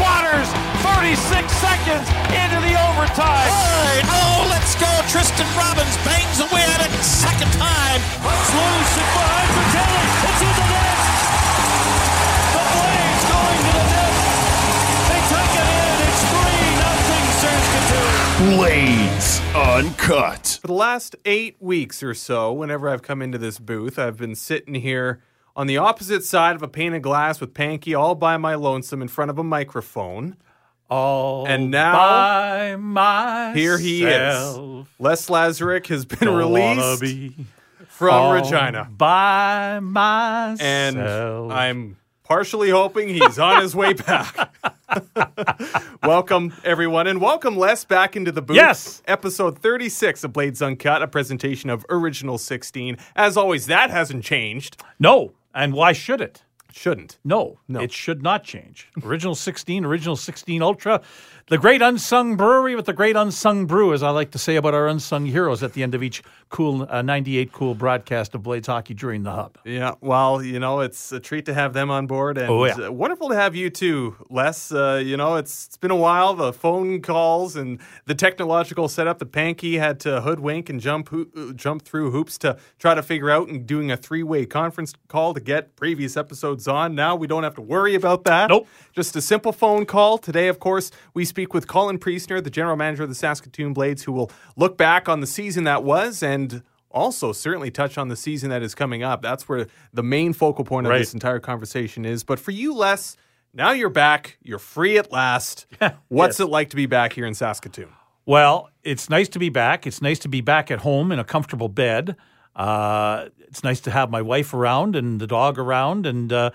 Wouters, 36 seconds into the overtime. All right, oh, let's go. Tristen Robins bangs away at it second time. It's loose and behind for Kelly. It's in the net. The Blades going to the net. They tuck it in. It's 3 nothing Saskatoon. Blades Uncut. For the last eight weeks or so, whenever I've come into this booth, I've been sitting here on the opposite side of a pane of glass with Panky all by my lonesome in front of a microphone. All And now, by myself. Here he is. Les Lazaruk has been released be from Regina. by myself. And I'm partially hoping he's on his way back. welcome, everyone, and welcome Les back into the booth. Yes. Episode 36 of Blades Uncut, a presentation of Original 16. As always, that hasn't changed. no. And why should it? Shouldn't. No, No. it should not change. Original 16, Original 16 Ultra, the great unsung brewery with the great unsung brew, as I like to say about our unsung heroes at the end of each cool uh, 98 cool broadcast of Blades Hockey during the hub. Yeah, well, you know, it's a treat to have them on board, and Oh, yeah. uh, wonderful to have you too, Les. Uh, you know, it's it's been a while. The phone calls and the technological setup The Panky had to hoodwink and jump hoo- uh, jump through hoops to try to figure out, and doing a three way conference call to get previous episodes on. Now we don't have to worry about that. Nope. Just a simple phone call. Today, of course, we speak with Colin Priestner, the general manager of the Saskatoon Blades, who will look back on the season that was and also certainly touch on the season that is coming up. That's where the main focal point of Right. this entire conversation is. But for you, Les, now you're back. You're free at last. What's it like to be back here in Saskatoon? Well, it's nice to be back. It's nice to be back at home in a comfortable bed. Uh, it's nice to have my wife around and the dog around and uh,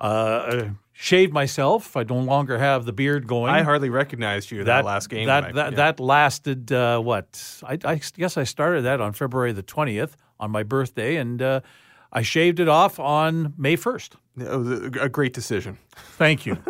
uh, shaved myself. I no longer have the beard going. I hardly recognized you that, last game. That I- that, yeah. that lasted uh, what? I, I guess I started that on February the twentieth on my birthday, and uh, I shaved it off on May first. It was a great decision. Thank you.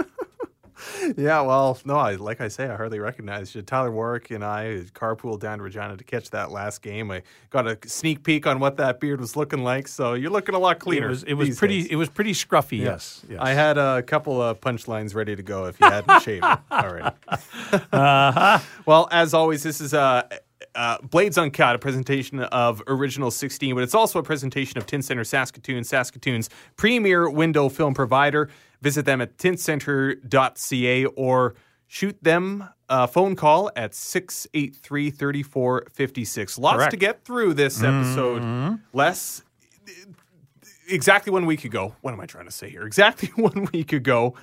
Yeah, well, no, I like I say, I hardly recognized you. Tyler Warwick and I carpooled down to Regina to catch that last game. I got a sneak peek on what that beard was looking like, so you're looking a lot it cleaner. was it was pretty days. it was pretty scruffy. Yes. yes. I had a couple of punchlines ready to go if you hadn't shaved it already. Uh-huh. Well, as always, this is uh, uh, Blades Uncut, a presentation of Original 16, but it's also a presentation of Tint Center Saskatoon, Saskatoon's premier window film provider. Visit them at tintcenter.ca or shoot them a phone call at 683 3456. Lots Correct. to get through this episode. Mm-hmm. Less exactly one week ago. What am I trying to say here? Exactly one week ago,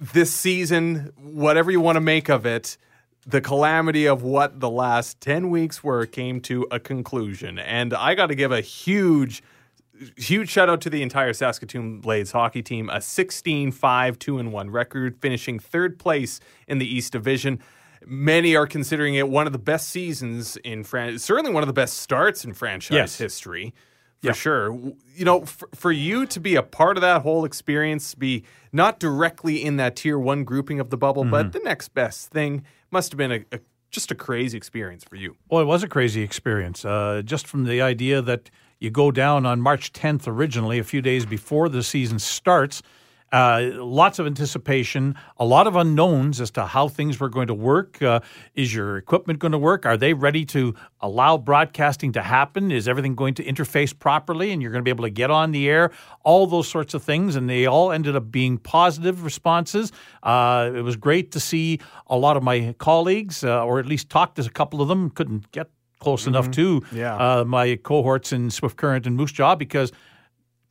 this season, whatever you want to make of it, the calamity of what the last 10 weeks were came to a conclusion. And I got to give a huge, huge shout out to the entire Saskatoon Blades hockey team. A 16 5 2 1 record, finishing third place in the East Division. Many are considering it one of the best seasons in fran- certainly one of the best starts in franchise Yes. history for sure. You know, for, for you to be a part of that whole experience, be not directly in that tier one grouping of the bubble, but the next best thing must have been a, a just a crazy experience for you. Well, it was a crazy experience. Uh, just from the idea that you go down on March 10th originally, a few days before the season starts. Uh, lots of anticipation, a lot of unknowns as to how things were going to work. Uh, is your equipment going to work? Are they ready to allow broadcasting to happen? Is everything going to interface properly and you're going to be able to get on the air? All those sorts of things. And they all ended up being positive responses. Uh, it was great to see a lot of my colleagues, uh, or at least talk to a couple of them, couldn't get close enough to Yeah. uh, my cohorts in Swift Current and Moose Jaw because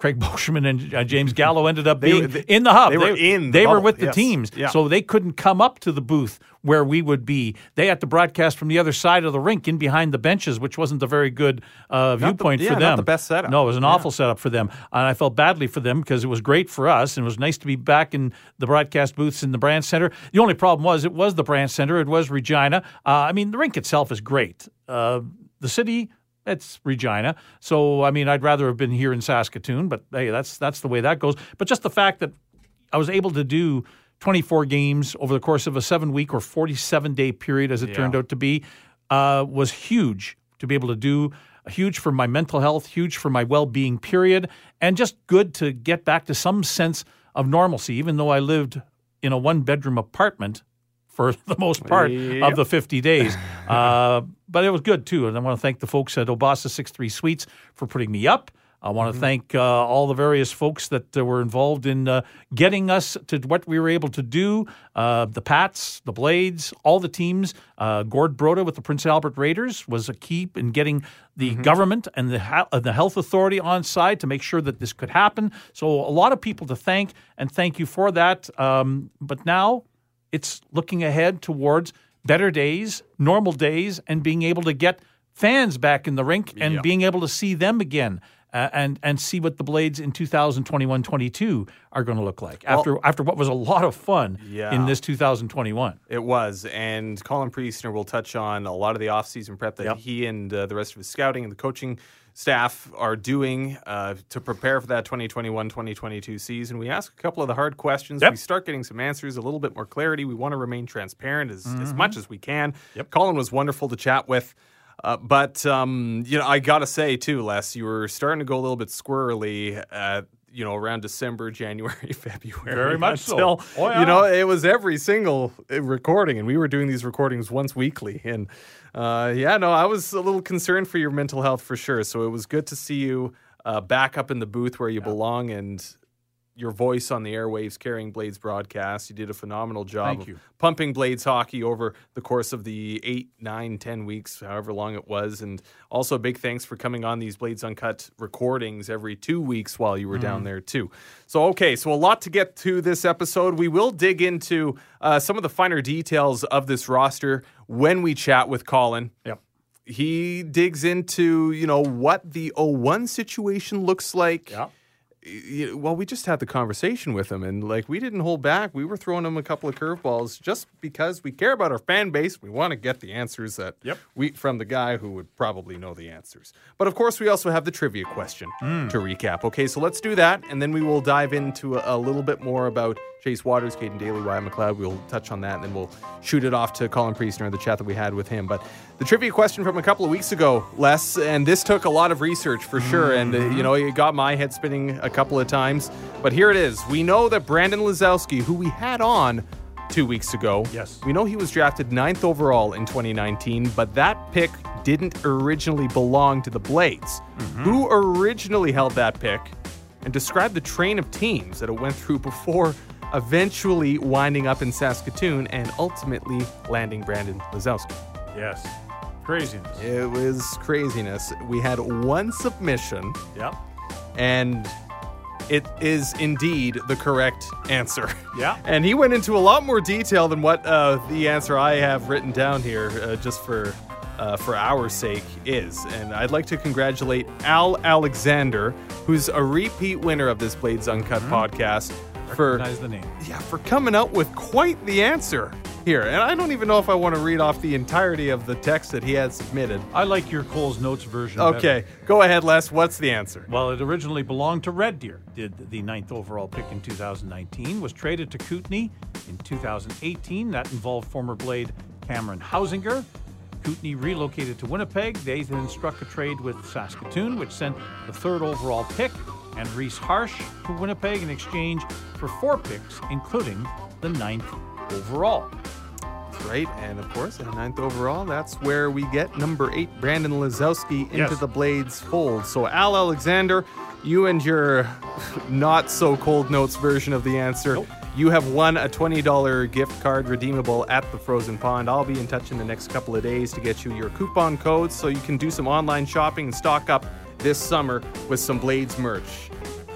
Craig Boschman and uh, James Gallo ended up being were- they- in the hub. they were in the They were with the yes. teams, Yeah. so they couldn't come up to the booth where we would be. They had to broadcast from the other side of the rink, in behind the benches, which wasn't a very good uh, viewpoint yeah, for not them. the best setup. No, it was an awful setup for them, and I felt badly for them because it was great for us, and it was nice to be back in the broadcast booths in the Brandt Center. The only problem was it was the Brandt Center. It was Regina. Uh, I mean, the rink itself is great. Uh, the city it's Regina. So I mean, I'd rather have been here in Saskatoon, but hey, that's that's the way that goes. But just the fact that I was able to do 24 games over the course of a seven week or 47 day period, as it turned out to be, uh, was huge to be able to do. Huge for my mental health, huge for my well being, period. And just good to get back to some sense of normalcy, even though I lived in a one bedroom apartment for the most part of the 50 days. Uh, but it was good too. And I want to thank the folks at Obasa 63 Suites for putting me up. I want to thank uh, all the various folks that uh, were involved in uh, getting us to what we were able to do. Uh, the Pats, the Blades, all the teams. Uh, Gord Broda with the Prince Albert Raiders was a key in getting the government and the ha- uh, the health authority on side to make sure that this could happen. So a lot of people to thank, and thank you for that. Um, but now it's looking ahead towards better days, normal days, and being able to get fans back in the rink and being able to see them again. Uh, and and see what the blades in 2021-22 are going to look like after after what was a lot of fun Yeah. in this 2021. It was, and Colin Priestner will touch on a lot of the off-season prep that Yep. he and uh, the rest of his scouting and the coaching staff are doing uh, to prepare for that 2021-2022 season. We ask a couple of the hard questions. Yep. We start getting some answers, a little bit more clarity. We want to remain transparent as, Mm-hmm. as much as we can. Yep. Colin was wonderful to chat with. Uh, but um, you know, I gotta say too, Les, you were starting to go a little bit squirrely. Uh, you know, around December, January, February. Very much so. Oh, yeah. You know, it was every single uh, recording, and we were doing these recordings once weekly. And uh, yeah, no, I was a little concerned for your mental health for sure. So it was good to see you uh, back up in the booth where you belong and your voice on the airwaves carrying Blades broadcast. You did a phenomenal job Thank you. pumping Blades hockey over the course of the eight, nine, ten weeks, however long it was. And also, a big thanks for coming on these Blades Uncut recordings every two weeks while you were Mm. down there, too. So, okay, so a lot to get to this episode. We will dig into uh, some of the finer details of this roster when we chat with Colin Yep. he digs into you know what the 01 situation looks like Yeah. Well we just had the conversation with him and like we didn't hold back we were throwing him a couple of curveballs just because we care about our fan base we want to get the answers that Yep. we from the guy who would probably know the answers but of course we also have the trivia question Hmm. to recap okay so let's do that and then we will dive into a, a little bit more about Chase Wouters, Caden Daly, Wyatt McLeod. We'll touch on that and then we'll shoot it off to Colin Priestner, the chat that we had with him. But the trivia question from a couple of weeks ago, Les, and this took a lot of research for sure. And, uh, you know, it got my head spinning a couple of times. But here it is. We know that Brandon Lisowsky, who we had on two weeks ago, Yes. we know he was drafted ninth overall in 2019, but that pick didn't originally belong to the Blades. Who originally held that pick? and describe the train of teams that it went through before eventually winding up in Saskatoon and ultimately landing Brandon Lisowsky. Yes. Craziness. It was craziness. We had one submission, Yep. and it is indeed the correct answer. Yeah. And he went into a lot more detail than what uh, the answer I have written down here, uh, just for uh, for our sake, is. And I'd like to congratulate Al Alexander, who's a repeat winner of this Blades Uncut podcast, for the name. yeah for coming up with quite the answer here. And I don't even know if I want to read off the entirety of the text that he had submitted. I like your Cole's Notes version. better. Okay, go ahead, Les. What's the answer? Well, it originally belonged to Red Deer, did the ninth overall pick in 2019, was traded to Kootenay in 2018. That involved former Blade Cameron Hausinger. Kootenay relocated to Winnipeg. They then struck a trade with Saskatoon, which sent the third overall pick and Reese Harsh to Winnipeg in exchange for four picks, including the ninth overall. That's right. And of course, at ninth overall, that's where we get number eight, Brandon Lisowsky, into Yes. the Blades fold. So, Al Alexander, you and your not so cold notes version of the answer. Nope. You have won a $20 gift card redeemable at the Frozen Pond. I'll be in touch in the next couple of days to get you your coupon codes so you can do some online shopping and stock up this summer with some Blades merch.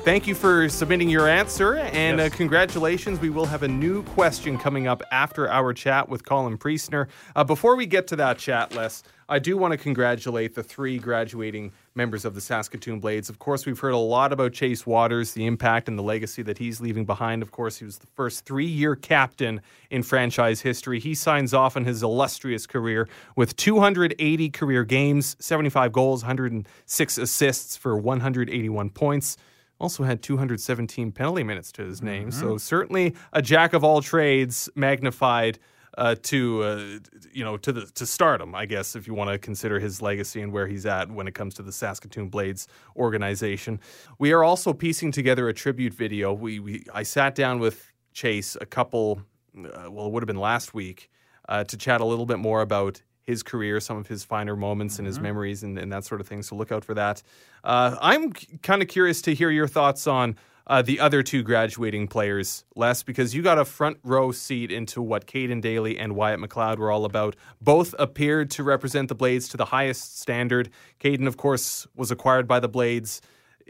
Thank you for submitting your answer and Yes. uh, congratulations. We will have a new question coming up after our chat with Colin Priestner. Uh, before we get to that chat, Les, I do want to congratulate the three graduating members of the Saskatoon Blades. Of course, we've heard a lot about Chase Wouters, the impact and the legacy that he's leaving behind. Of course, he was the first three year captain in franchise history. He signs off on his illustrious career with 280 career games, 75 goals, 106 assists for 181 points also had 217 penalty minutes to his name. So certainly a jack of all trades, magnified uh, to uh, you know to the to stardom, I guess, if you want to consider his legacy and where he's at when it comes to the Saskatoon Blades organization. We are also piecing together a tribute video. We, we I sat down with. Chase a couple, uh, well, it would have been last week, uh, to chat a little bit more about his career, some of his finer moments and his memories and, and that sort of thing. So look out for that. Uh, I'm kind of curious to hear your thoughts on uh, the other two graduating players, Les, because you got a front row seat into what Caden Daly and Wyatt McLeod were all about. Both appeared to represent the Blades to the highest standard. Caden, of course, was acquired by the Blades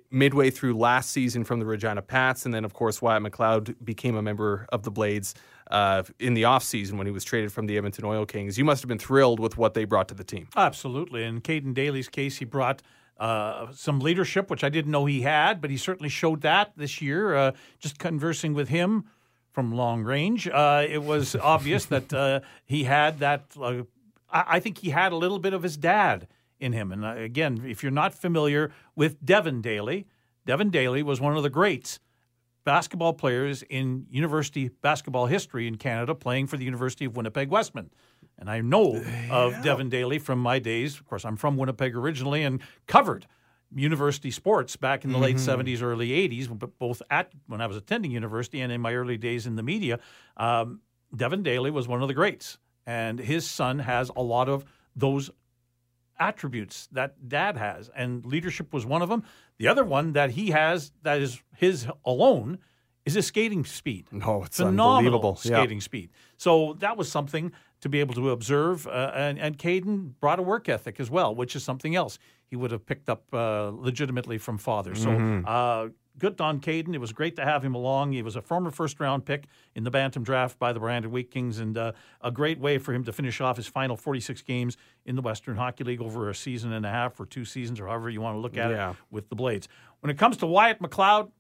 midway through last season from the Regina Pats, and then, of course, Wyatt McLeod became a member of the Blades uh, in the offseason when he was traded from the Edmonton Oil Kings. You must have been thrilled with what they brought to the team. Absolutely. In Caden Daly's case, he brought uh, some leadership, which I didn't know he had, but he certainly showed that this year. Uh, just conversing with him from long range, uh, it was obvious that uh, he had that. Uh, I, I think he had a little bit of his dad in him. And uh, again, if you're not familiar with Devin Daly, Devin Daly was one of the greats basketball players in university basketball history in Canada, playing for the University of Winnipeg Wesmen. And I know of Devin Daly from my days. Of course, I'm from Winnipeg originally and covered university sports back in the late 70s, early 80s, but both at when I was attending university and in my early days in the media. Um, Devin Daly was one of the greats, and his son has a lot of those attributes that dad has, and leadership was one of them. The other one that he has that is his alone is his skating speed. No, it's phenomenal unbelievable. Yeah. skating speed. So that was something to be able to observe. Uh, and, and Caden brought a work ethic as well, which is something else he would have picked up uh, legitimately from father. So Mm-hmm. uh, good on Caden. It was great to have him along. He was a former first round pick in the Bantam draft by the Brandon Wheat Kings, and uh, a great way for him to finish off his final 46 games in the Western Hockey League over a season and a half or two seasons, or however you want to look at Yeah. it with the Blades. When it comes to Wyatt McLeod,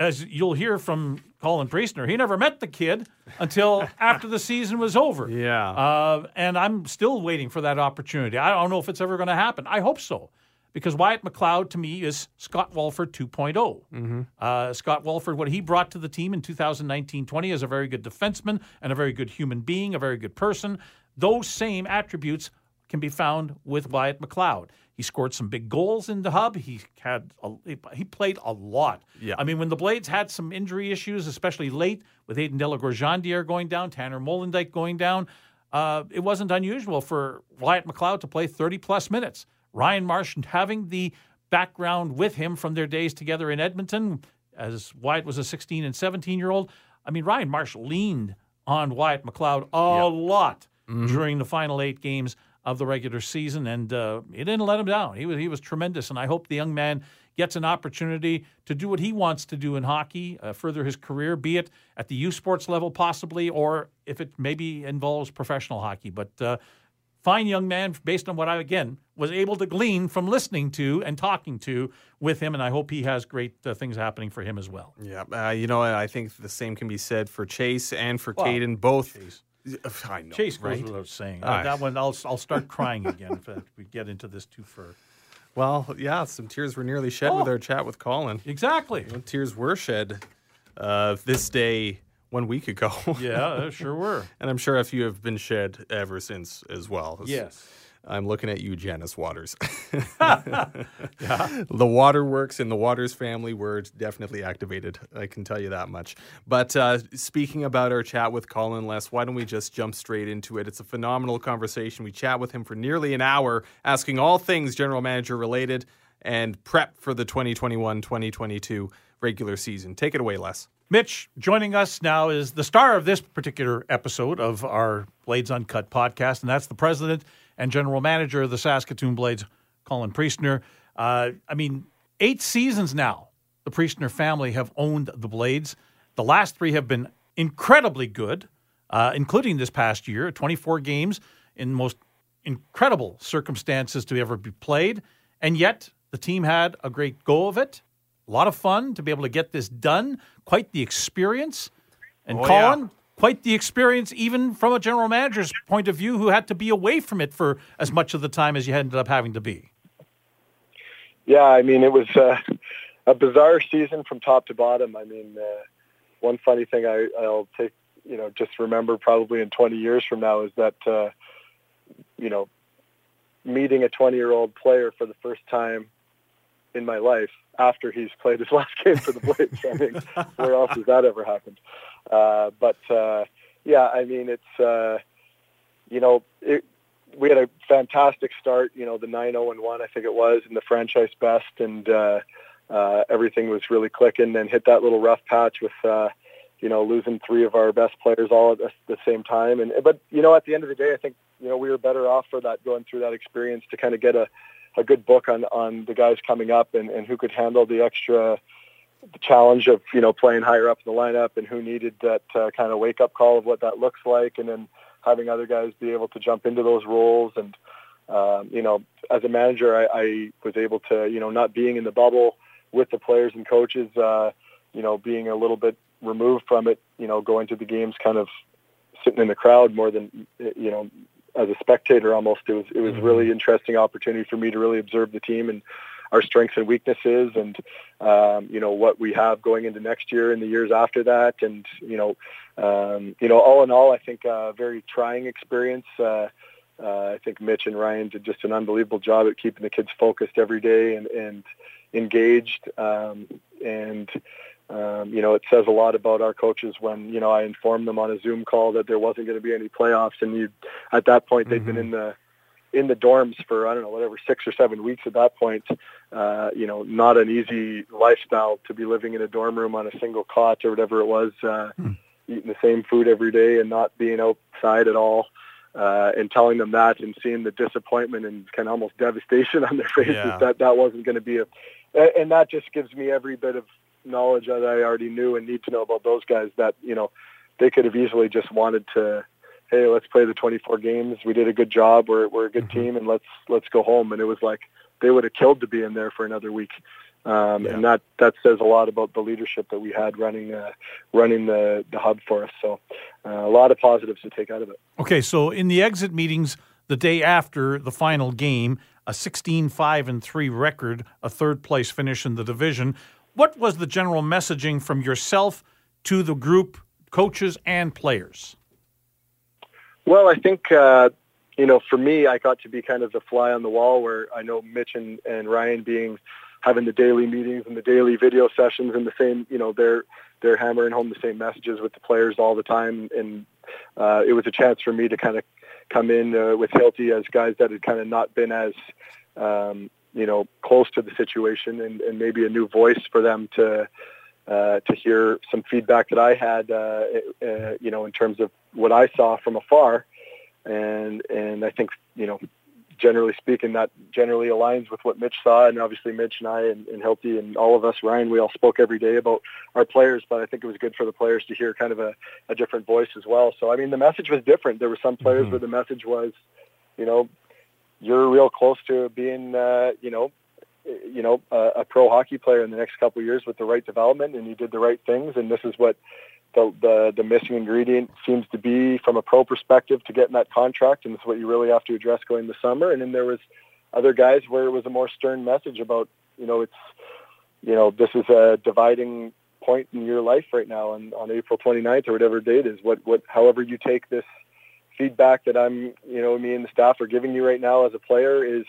as you'll hear from Colin Priestner, he never met the kid until after the season was over. Yeah. Uh, and I'm still waiting for that opportunity. I don't know if it's ever going to happen. I hope so. Because Wyatt McLeod to me is Scott Walford 2.0. Uh, Scott Walford, what he brought to the team in 2019 20 is a very good defenseman and a very good human being, a very good person. Those same attributes can be found with Wyatt McLeod. He scored some big goals in the hub. He had a, he played a lot. Yeah. I mean, when the Blades had some injury issues, especially late with Aidan De La Gorgendiere going down, Tanner Molendijk going down, uh, it wasn't unusual for Wyatt McLeod to play 30 plus minutes. Ryan Marsh having the background with him from their days together in Edmonton, as Wyatt was a 16 and 17 year old. I mean, Ryan Marsh leaned on Wyatt McLeod a lot during the final eight games of the regular season, and uh, he didn't let him down. He was he was tremendous, and I hope the young man gets an opportunity to do what he wants to do in hockey, uh, further his career, be it at the U sports level possibly, or if it maybe involves professional hockey. But uh, fine young man, based on what I again was able to glean from listening to and talking to with him, and I hope he has great uh, things happening for him as well. Yeah, uh, you know, I think the same can be said for Chase and for Well, Caden. Both. Chase. I know, Chase goes right? without saying. Uh, that one, I'll I'll start crying again if uh, we get into this too far. Well, yeah, some tears were nearly shed with Oh. our chat with Colin. Exactly. Tears were shed uh, this day one week ago. Yeah, uh, sure were. and I'm sure a few have been shed ever since as well. Yes. I'm looking at you, Janice Wouters. The waterworks in the Wouters family were definitely activated. I can tell you that much. But uh, speaking about our chat with Colin Les, why don't we just jump straight into it? It's a phenomenal conversation. We chat with him for nearly an hour, asking all things general manager related and prep for the 2021 2022 regular season. Take it away, Les. Mitch, joining us now is the star of this particular episode of our Blades Uncut podcast, and that's the president and general manager of the Saskatoon Blades, Colin Priestner. Uh, I mean, eight seasons now, the Priestner family have owned the Blades. The last three have been incredibly good, uh, including this past year 24 games in most incredible circumstances to ever be played. And yet, the team had a great go of it. A lot of fun to be able to get this done. Quite the experience. And Oh, Colin, yeah. quite the experience, even from a general manager's point of view, who had to be away from it for as much of the time as you ended up having to be. Yeah, I mean, it was uh, a bizarre season from top to bottom. I mean, uh, one funny thing I, I'll take, you know, just remember probably in 20 years from now is that, uh, you know, meeting a 20 year old player for the first time in my life after he's played his last game for the Blades. I mean, where else has that ever happened? Uh, but uh, yeah, I mean, it's uh, you know, it, we had a fantastic start. You know, the nine zero and one, I think it was, in the franchise best, and uh, uh, everything was really clicking. And hit that little rough patch with. Uh, you know, losing three of our best players all at the same time. And but you know, at the end of the day, I think you know we were better off for that going through that experience to kind of get a a good book on on the guys coming up and, and who could handle the extra the challenge of you know playing higher up in the lineup and who needed that uh, kind of wake up call of what that looks like and then having other guys be able to jump into those roles and um, you know as a manager I, I was able to you know not being in the bubble with the players and coaches uh, you know being a little bit removed from it you know going to the games kind of sitting in the crowd more than you know as a spectator almost. It was it was mm-hmm. really interesting opportunity for me to really observe the team and our strengths and weaknesses and um, you know what we have going into next year and the years after that and you know um, you know all in all I think a very trying experience. Uh, uh, I think Mitch and Ryan did just an unbelievable job at keeping the kids focused every day and, and engaged. Um, and um, you know, it says a lot about our coaches when you know I informed them on a Zoom call that there wasn't going to be any playoffs, and you at that point they'd been mm-hmm. in the in the dorms for I don't know whatever six or seven weeks at that point. Uh, you know, not an easy lifestyle to be living in a dorm room on a single cot or whatever it was, uh, mm. eating the same food every day and not being outside at all. Uh, and telling them that and seeing the disappointment and kind of almost devastation on their faces yeah. that that wasn't going to be a, and that just gives me every bit of knowledge that I already knew and need to know about those guys that, you know, they could have easily just wanted to, hey, let's play the 24 games. We did a good job. We're, we're a good mm-hmm. team and let's, let's go home. And it was like, they would have killed to be in there for another week. Um, yeah. And that, that says a lot about the leadership that we had running, uh, running the, the hub for us. So uh, a lot of positives to take out of it. Okay. So in the exit meetings, the day after the final game, a 16 5 and 3 record, a third place finish in the division. What was the general messaging from yourself to the group, coaches, and players? Well, I think, uh, you know, for me, I got to be kind of the fly on the wall where I know Mitch and, and Ryan being having the daily meetings and the daily video sessions and the same, you know, they're they're hammering home the same messages with the players all the time. And uh, it was a chance for me to kind of come in uh, with Hilty as guys that had kind of not been as um, you know, close to the situation and, and maybe a new voice for them to uh, to hear some feedback that I had, uh, uh, you know, in terms of what I saw from afar, and and I think you know, generally speaking, that generally aligns with what Mitch saw, and obviously Mitch and I and, and Hilty and all of us, Ryan, we all spoke every day about our players, but I think it was good for the players to hear kind of a, a different voice as well. So I mean, the message was different. There were some players mm-hmm. where the message was, you know, you're real close to being, uh, you know, you know, a, a pro hockey player in the next couple of years with the right development, and you did the right things. And this is what the, the the missing ingredient seems to be from a pro perspective to getting that contract, and it's what you really have to address going the summer. And then there was other guys where it was a more stern message about, you know, it's, you know, this is a dividing point in your life right now, on on April 29th or whatever date is. What what, however you take this feedback that I'm, you know, me and the staff are giving you right now as a player is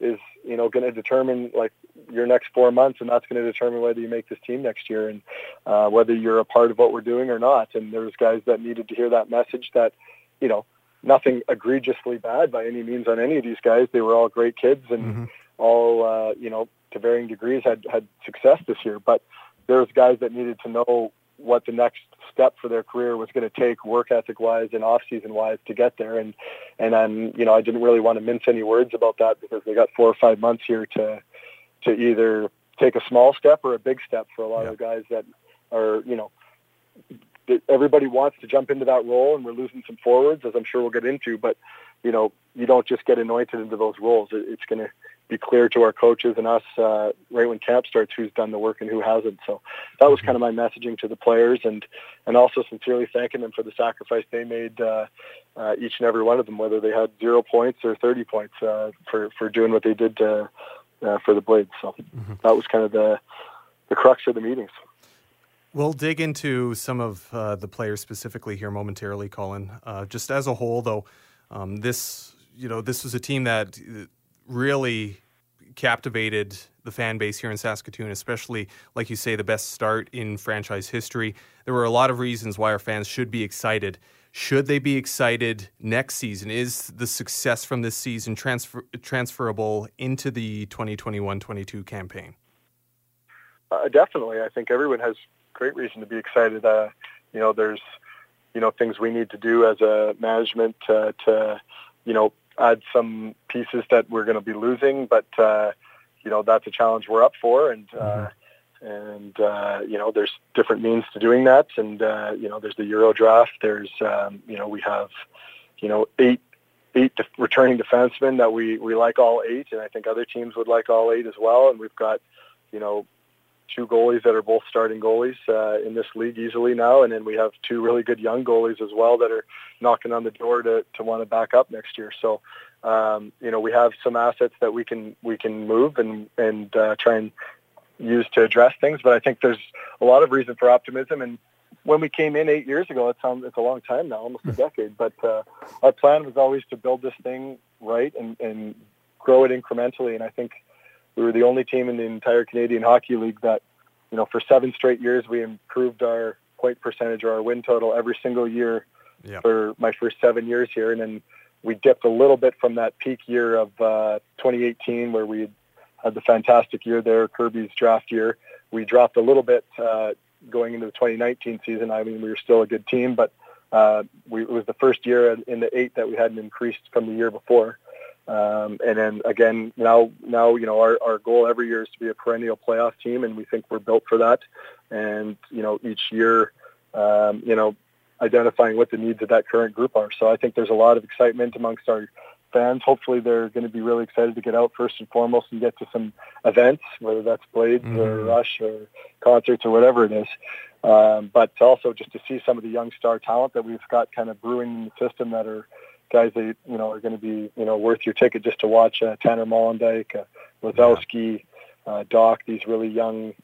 is you know going to determine like your next four months, and that's going to determine whether you make this team next year and uh, whether you're a part of what we're doing or not. And there's guys that needed to hear that message that, you know, nothing egregiously bad by any means on any of these guys. They were all great kids and mm-hmm. all, uh, you know, to varying degrees had had success this year. But there's guys that needed to know what the next step for their career was going to take work ethic wise and off season wise to get there and and then you know I didn't really want to mince any words about that because they got four or five months here to to either take a small step or a big step for a lot yeah. of guys that are you know everybody wants to jump into that role and we're losing some forwards as I'm sure we'll get into but you know you don't just get anointed into those roles it's going to be clear to our coaches and us uh, right when camp starts who's done the work and who hasn't. So that was kind of my messaging to the players, and and also sincerely thanking them for the sacrifice they made, uh, uh, each and every one of them, whether they had zero points or thirty points uh, for for doing what they did to, uh, for the Blades. So mm-hmm. that was kind of the the crux of the meetings. We'll dig into some of uh, the players specifically here momentarily, Colin. Uh, just as a whole, though, um, this you know this was a team that really captivated the fan base here in Saskatoon, especially, like you say, the best start in franchise history. There were a lot of reasons why our fans should be excited. Should they be excited next season? Is the success from this season transfer, transferable into the 2021 22 campaign? Uh, definitely. I think everyone has great reason to be excited. Uh, you know, there's, you know, things we need to do as a management uh, to, you know, add some pieces that we're going to be losing, but, uh, you know, that's a challenge we're up for. And, uh, and, uh, you know, there's different means to doing that. And, uh, you know, there's the Euro draft. There's, um, you know, we have, you know, eight eight def- returning defensemen that we we like all eight, and I think other teams would like all eight as well. And we've got, you know, two goalies that are both starting goalies uh, in this league easily now, and then we have two really good young goalies as well that are knocking on the door to to want to back up next year. So, um, you know, we have some assets that we can we can move and and uh, try and use to address things. But I think there's a lot of reason for optimism and when we came in eight years ago, it sounds it's a long time now, almost a decade. But uh, our plan was always to build this thing right and, and grow it incrementally. And I think we were the only team in the entire Canadian Hockey League that, you know, for seven straight years we improved our point percentage or our win total every single year Yeah. for my first seven years here. And then we dipped a little bit from that peak year of uh, 2018 where we had the fantastic year there, Kirby's draft year. We dropped a little bit uh, going into the 2019 season. I mean, we were still a good team, but uh, we, it was the first year in the eight that we hadn't increased from the year before. Um, and then again, now, now, you know, our, our goal every year is to be a perennial playoff team, and we think we're built for that. And, you know, each year, um, you know, identifying what the needs of that current group are. So I think there's a lot of excitement amongst our fans. Hopefully they're going to be really excited to get out first and foremost and get to some events, whether that's Blades or Rush or concerts or whatever it is. Um, but also just to see some of the young star talent that we've got kind of brewing in the system that are guys that, you know, are going to be, you know, worth your ticket just to watch uh, Tanner Molendijk, uh, Lisowsky, uh, Dach, these really young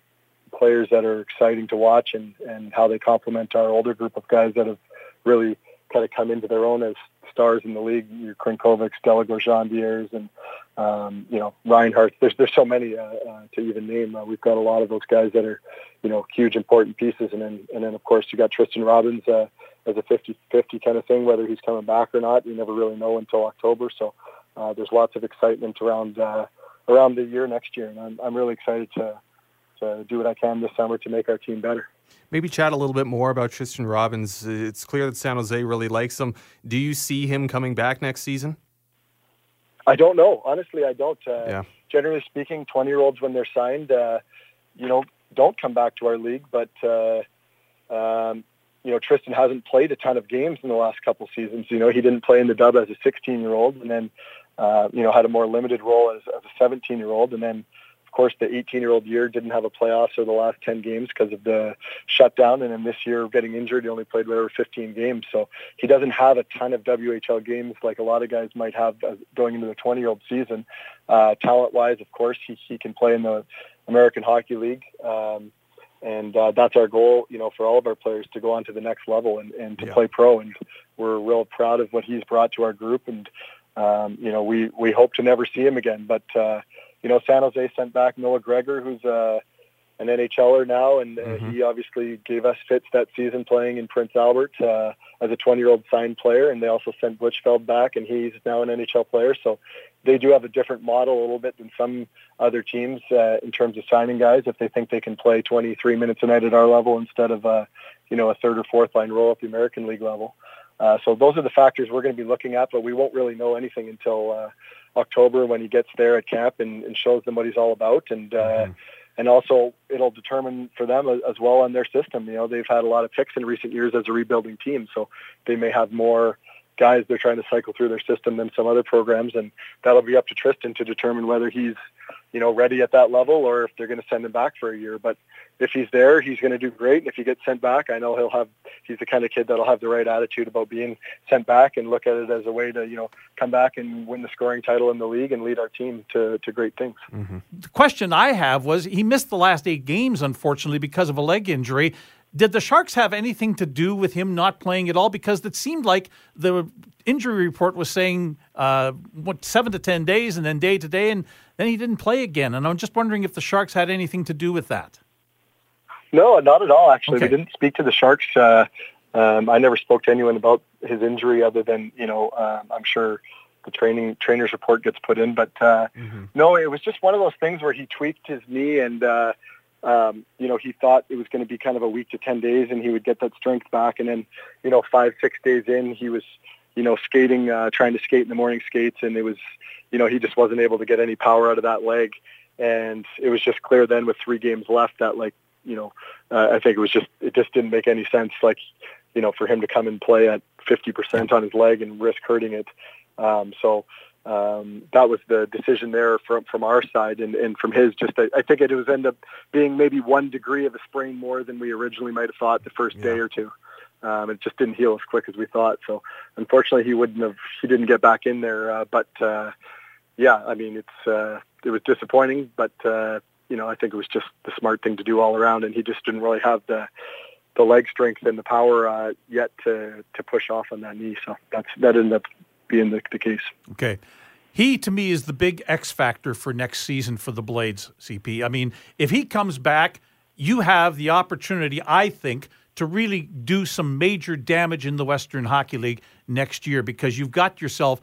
players that are exciting to watch and, and how they complement our older group of guys that have really kind of come into their own as stars in the league. Your Crnkovic, Stella Gorjandiers, and um, you know Reinhardt. There's there's so many uh, uh, to even name. Uh, we've got a lot of those guys that are you know huge important pieces, and then and then of course you got Tristen Robins uh, as a 50-50 kind of thing. Whether he's coming back or not, you never really know until October. So uh, there's lots of excitement around uh, around the year next year, and I'm I'm really excited to to do what I can this summer to make our team better. Maybe chat a little bit more about Tristen Robins. It's clear that San Jose really likes him. Do you see him coming back next season? I don't know. Honestly, I don't. Uh, Yeah. Generally speaking, 20 year olds when they're signed, uh, you know, don't come back to our league. But, uh, um, you know, Tristen hasn't played a ton of games in the last couple seasons. You know, he didn't play in the dub as a 16 year old and then, uh, you know, had a more limited role as, as a 17 year old. And then, of course, the 18 year old year didn't have a playoffs or the last 10 games because of the shutdown. And then this year, getting injured, he only played whatever 15 games. So he doesn't have a ton of WHL games like a lot of guys might have going into the 20 year old season. Uh, talent wise, of course, he, he can play in the American Hockey League. Um, and uh, that's our goal, you know, for all of our players to go on to the next level and, and to Yeah. play pro. And we're real proud of what he's brought to our group. And um, you know, we we hope to never see him again. But uh, you know, San Jose sent back Noah Gregor, who's uh, an NHLer now, and uh, he obviously gave us fits that season playing in Prince Albert uh, as a 20-year-old signed player. And they also sent Blichfeld back, and he's now an NHL player. So they do have a different model a little bit than some other teams uh, in terms of signing guys. If they think they can play 23 minutes a night at our level instead of uh, you know a third or fourth line role at the American League level. Uh, so those are the factors we're going to be looking at, but we won't really know anything until uh, October when he gets there at camp and, and shows them what he's all about. And uh, and also it'll determine for them as, as well on their system. You know, they've had a lot of picks in recent years as a rebuilding team, so they may have more guys they're trying to cycle through their system than some other programs, and that'll be up to Tristen to determine whether he's you know ready at that level or if they're going to send him back for a year. But if he's there, he's going to do great. And if he gets sent back, I know he'll have. He's the kind of kid that'll have the right attitude about being sent back and look at it as a way to you know come back and win the scoring title in the league and lead our team to to great things. Mm-hmm. The question I have was he missed the last eight games, unfortunately, because of a leg injury. Did the Sharks have anything to do with him not playing at all? Because it seemed like the injury report was saying uh, what seven to ten days, and then day to day, and then he didn't play again. And I'm just wondering if the Sharks had anything to do with that. No, not at all. Actually, Okay. we didn't speak to the Sharks. Uh, um, I never spoke to anyone about his injury, other than you know, um, I'm sure the training trainer's report gets put in. But uh, no, it was just one of those things where he tweaked his knee, and uh, um, you know, he thought it was going to be kind of a week to ten days, and he would get that strength back. And then, you know, five six days in, he was you know skating, uh, trying to skate in the morning skates, and it was you know he just wasn't able to get any power out of that leg. And it was just clear then with three games left that like you know, uh, I think it was just it just didn't make any sense. Like, you know, for him to come and play at 50% on his leg and risk hurting it. Um, so um, that was the decision there from from our side, and, and from his. Just I, I think it was end up being maybe one degree of a sprain more than we originally might have thought the first day or two. Um, it just didn't heal as quick as we thought. So unfortunately, he wouldn't have. He didn't get back in there. Uh, but uh, yeah, I mean, it's uh, it was disappointing, but uh, you know, I think it was just the smart thing to do all around, and he just didn't really have the the leg strength and the power uh, yet to to push off on that knee. So that's that ended up being the, the case. Okay. He, to me, is the big X factor for next season for the Blades, CP. I mean, if he comes back, you have the opportunity, I think, to really do some major damage in the Western Hockey League next year because you've got yourself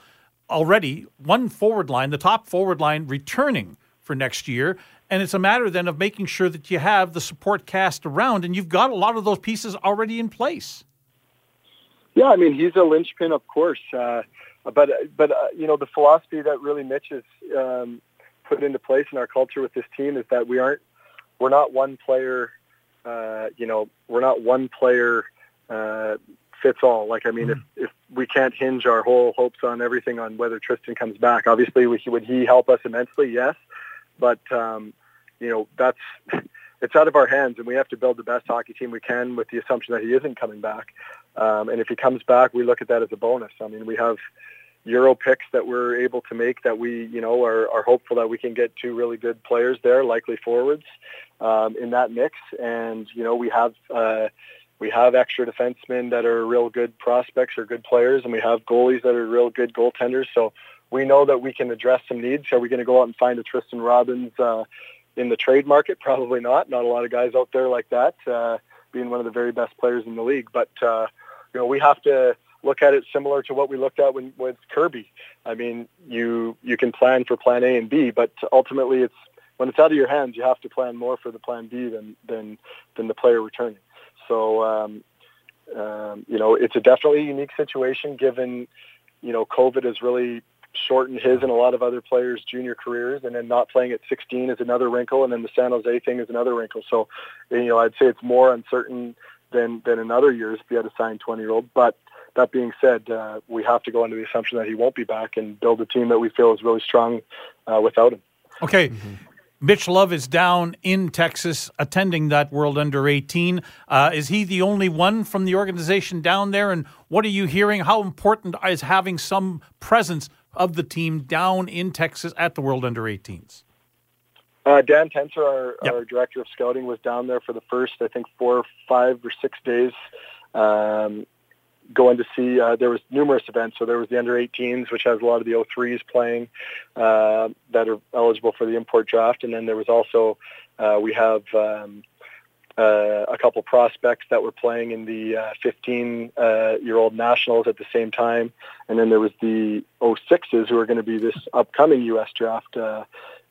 already one forward line, the top forward line, returning for next year. And it's a matter then of making sure that you have the support cast around, and you've got a lot of those pieces already in place. Yeah, I mean he's a linchpin, of course, uh, but but uh, you know the philosophy that really Mitch has um, put into place in our culture with this team is that we aren't we're not one player, uh, you know, we're not one player uh, fits all. Like I mean, if if we can't hinge our whole hopes on everything on whether Tristen comes back, obviously we, would he help us immensely? Yes, but um, you know that's it's out of our hands, and we have to build the best hockey team we can with the assumption that he isn't coming back. Um, and if he comes back, we look at that as a bonus. I mean, we have Euro picks that we're able to make that we, you know, are, are hopeful that we can get two really good players there, likely forwards, um, in that mix. And you know, we have uh, we have extra defensemen that are real good prospects or good players, and we have goalies that are real good goaltenders. So we know that we can address some needs. Are we going to go out and find a Tristen Robins uh, in the trade market? Probably not. Not a lot of guys out there like that, uh, being one of the very best players in the league. But uh, you know, we have to look at it similar to what we looked at when, with Kirby. I mean, you you can plan for plan A and B, but ultimately, it's when it's out of your hands, you have to plan more for the plan B than than than the player returning. So, um, um, you know, it's a definitely unique situation given, you know, COVID has really shortened his and a lot of other players' junior careers, and then not playing at 16 is another wrinkle, and then the San Jose thing is another wrinkle. So, you know, I'd say it's more uncertain than than in other years if you had a signed 20 year old. But that being said, uh, we have to go into the assumption that he won't be back and build a team that we feel is really strong uh, without him. Okay. Mitch Love is down in Texas attending that World Under 18. Uh, is he the only one from the organization down there? And what are you hearing? How important is having some presence of the team down in Texas at the World Under 18s? Uh, Dan Tencer, our, Yep. our director of scouting, was down there for the first, I think, four, five, or six days, um, going to see. Uh, there was numerous events. So there was the under 18s, which has a lot of the 03s playing uh, that are eligible for the import draft, and then there was also uh, we have um, uh, a couple prospects that were playing in the uh, 15 uh, year old nationals at the same time, and then there was the 06s who are going to be this upcoming U.S. draft.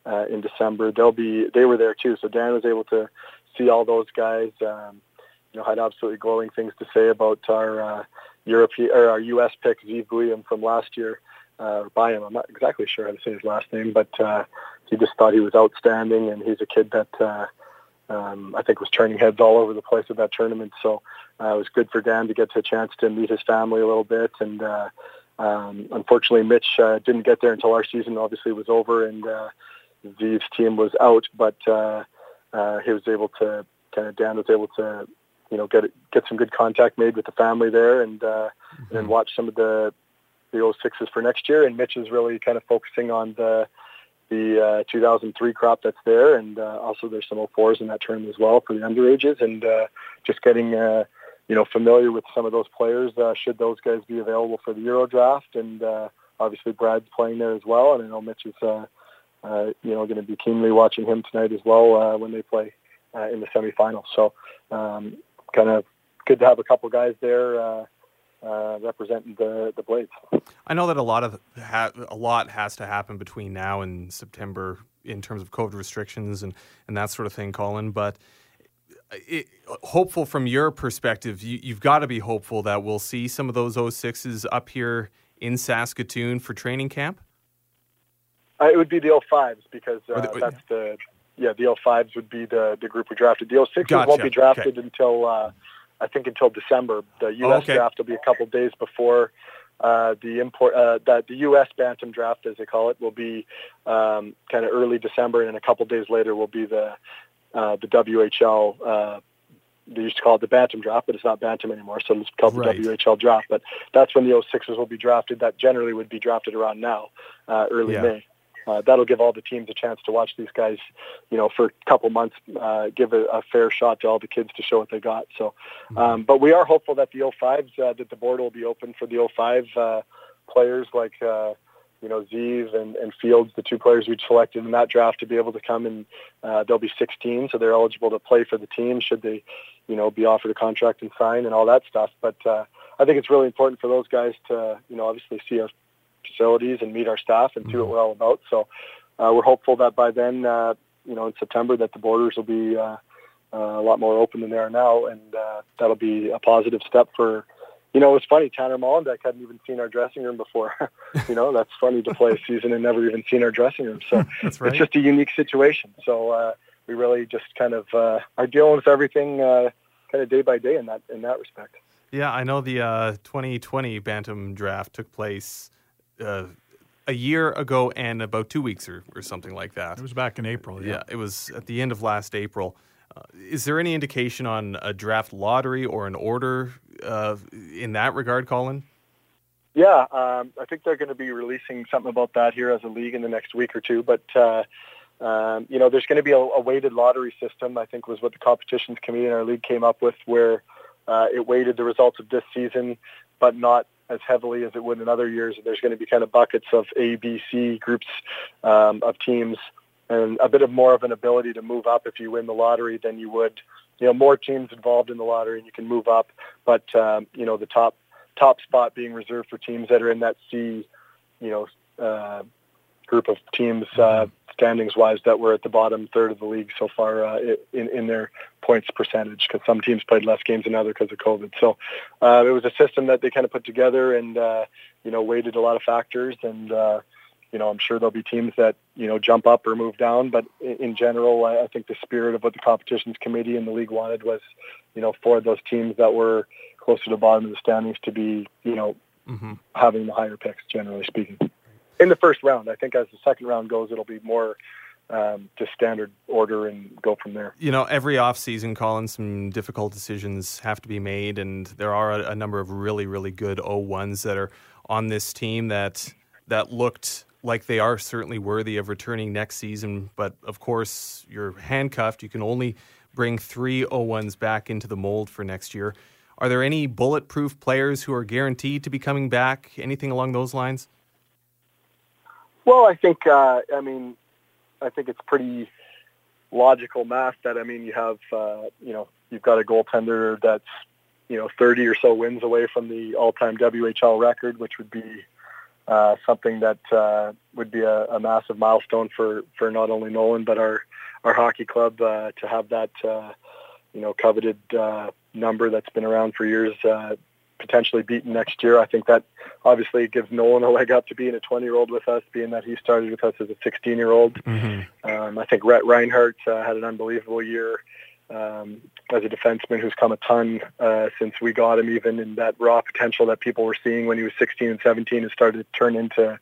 In December. They'll be they were there too. So Dan was able to see all those guys. Um, you know, had absolutely glowing things to say about our uh, European or our U.S. pick Ziv Guillem from last year. Uh, by him, I'm not exactly sure how to say his last name, but uh, he just thought he was outstanding, and he's a kid that uh, um, I think was turning heads all over the place at that tournament. So uh, it was good for Dan to get a chance to meet his family a little bit, and uh, um, unfortunately, Mitch uh, didn't get there until our season obviously was over, and uh, team was out, but uh, uh, he was able to kind of Dan was able to you know get get some good contact made with the family there, and uh, and watch some of the the 06s for next year. And Mitch is really kind of focusing on the the uh, 2003 crop that's there, and uh, also there's some 04s in that tournament as well for the underages, and uh, just getting uh, you know familiar with some of those players. Uh, should those guys be available for the Euro draft, and uh, obviously Brad's playing there as well, and I know Mitch is uh, uh, you know going to be keenly watching him tonight as well uh, when they play uh, in the semifinals. So um, kind of good to have a couple guys there. Uh, uh, representing the the Blades. I know that a lot of ha- a lot has to happen between now and September in terms of COVID restrictions and and that sort of thing, Colin. But it, hopeful from your perspective, you, you've got to be hopeful that we'll see some of those 06s up here in Saskatoon for training camp. Uh, it would be the 05s because uh, the, that's the yeah the 05s would be the the group we drafted. The 06s gotcha. won't be drafted okay. until. Uh, I think until December. The U.S. Oh, okay. draft will be a couple days before uh, the import. Uh, the, the U.S. Bantam draft, as they call it, will be um, kind of early December, and then a couple days later will be the uh, the WHL. Uh, they used to call it the Bantam draft, but it's not Bantam anymore, so it's called right. the WHL draft. But that's when the 06ers will be drafted. That generally would be drafted around now, uh, early yeah. May uh, that'll give all the teams a chance to watch these guys, you know, for a couple months, uh, give a, a fair shot to all the kids to show what they got. So, mm-hmm. um, but we are hopeful that the 05s, uh, that the board will be open for the 05 uh, players like, uh, you know, Zeev and, and Fields, the two players we selected in that draft to be able to come and uh, they'll be 16, so they're eligible to play for the team should they, you know, be offered a contract and sign and all that stuff. But uh, I think it's really important for those guys to, you know, obviously see us facilities and meet our staff and see what we're all about. So uh, we're hopeful that by then, uh, you know, in September, that the borders will be uh, uh, a lot more open than they are now, and uh, that'll be a positive step for. You know, it's funny. Tanner Molendijk hadn't even seen our dressing room before. you know, that's funny to play a season and never even seen our dressing room. So right. it's just a unique situation. So uh, we really just kind of uh, are dealing with everything uh, kind of day by day in that in that respect. Yeah, I know the uh, 2020 Bantam draft took place uh, a year ago and about two weeks or, or something like that. It was back in April. Yeah, yeah it was at the end of last April. Uh, is there any indication on a draft lottery or an order uh, in that regard, Colin? Yeah, um, I think they're going to be releasing something about that here as a league in the next week or two. But uh, um, you know, there's going to be a, a, weighted lottery system. I think was what the competitions committee in our league came up with, where uh, it weighted the results of this season, but not as heavily as it would in other years. And There's going to be kind of buckets of A, B, C groups um, of teams, and a bit of more of an ability to move up if you win the lottery than you would. You know, more teams involved in the lottery, and you can move up. But um, you know, the top top spot being reserved for teams that are in that C, you know, uh, group of teams uh, standings wise that were at the bottom third of the league so far uh, in in their points percentage because some teams played less games than others because of COVID. So uh, it was a system that they kind of put together and uh, you know weighted a lot of factors and. Uh, you know, I'm sure there'll be teams that you know jump up or move down, but in general, I think the spirit of what the competitions committee and the league wanted was, you know, for those teams that were closer to the bottom of the standings to be, you know, mm-hmm. having the higher picks, generally speaking in the first round. I think as the second round goes, it'll be more um, just standard order and go from there. You know, every off season, Colin, some difficult decisions have to be made, and there are a, a number of really, really good O1s that are on this team that that looked like they are certainly worthy of returning next season. But of course, you're handcuffed. You can only bring three O1s back into the mold for next year. Are there any bulletproof players who are guaranteed to be coming back? Anything along those lines? Well, I think uh, I mean, I think it's pretty logical math that I mean you have uh, you know you've got a goaltender that's you know 30 or so wins away from the all-time WHL record, which would be uh, something that uh, would be a, a massive milestone for for not only Nolan but our our hockey club uh, to have that uh, you know coveted uh, number that's been around for years uh, potentially beaten next year. I think that obviously gives Nolan a leg up to being a 20 year old with us, being that he started with us as a 16 year old. Mm-hmm. Um, I think Rhett Rhinehart uh, had an unbelievable year um, as a defenseman who's come a ton uh, since we got him, even in that raw potential that people were seeing when he was 16 and 17 has started to turn into,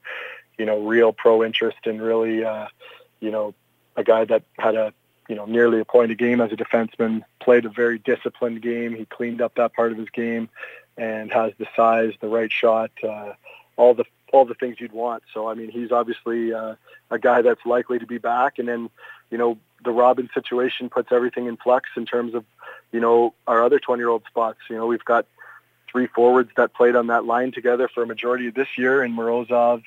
you know, real pro interest and really, uh, you know, a guy that had a you know, nearly a point a game as a defenseman, played a very disciplined game. He cleaned up that part of his game and has the size, the right shot, uh, all the all the things you'd want. So I mean, he's obviously uh, a guy that's likely to be back, and then you know the Robin situation puts everything in flux in terms of you know our other 20 year old spots. You know we've got three forwards that played on that line together for a majority of this year, and Morozov,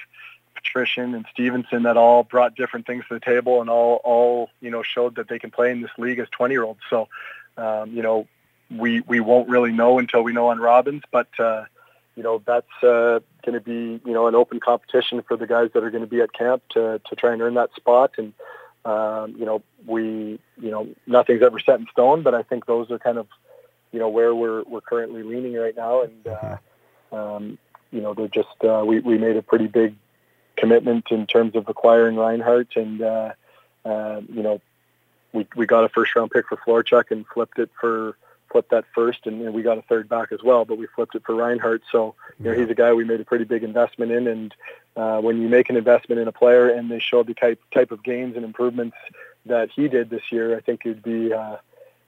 Patrician, and Stevenson that all brought different things to the table and all all you know showed that they can play in this league as 20 year olds. So um, you know we we won't really know until we know on Robins, but uh, you know that's uh, going to be you know an open competition for the guys that are going to be at camp to to try and earn that spot. And um, you know we you know nothing's ever set in stone, but I think those are kind of you know where we're we're currently leaning right now. And uh, um, you know they're just uh, we we made a pretty big commitment in terms of acquiring Rhinehart, and uh, uh, you know we we got a first round pick for Florchuk and flipped it for flipped that first, and, and, we got a third back as well. But we flipped it for Rhinehart. so you know he's a guy we made a pretty big investment in. And uh, when you make an investment in a player and they show the type type of gains and improvements that he did this year, I think it'd be uh,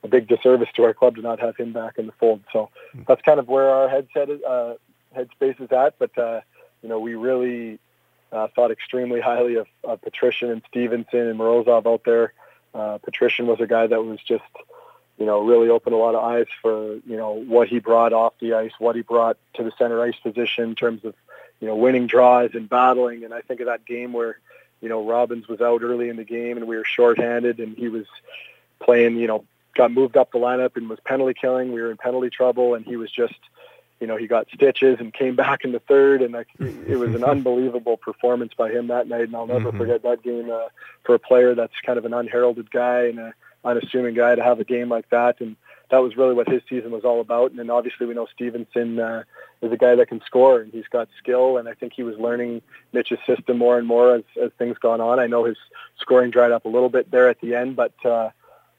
a big disservice to our club to not have him back in the fold. So that's kind of where our headset is, uh, headspace is at. But uh, you know, we really uh, thought extremely highly of, of Patrician and Stevenson and Morozov out there. Uh, Patrician was a guy that was just you know, really opened a lot of eyes for, you know, what he brought off the ice, what he brought to the center ice position in terms of, you know, winning draws and battling. And I think of that game where, you know, Robins was out early in the game and we were shorthanded and he was playing, you know, got moved up the lineup and was penalty killing. We were in penalty trouble and he was just, you know, he got stitches and came back in the third, and like, it was an unbelievable performance by him that night. And I'll never mm-hmm. forget that game uh, for a player that's kind of an unheralded guy and a unassuming guy to have a game like that. And that was really what his season was all about. And then obviously we know Stevenson uh, is a guy that can score and he's got skill. And I think he was learning Mitch's system more and more as, as things gone on. I know his scoring dried up a little bit there at the end, but uh,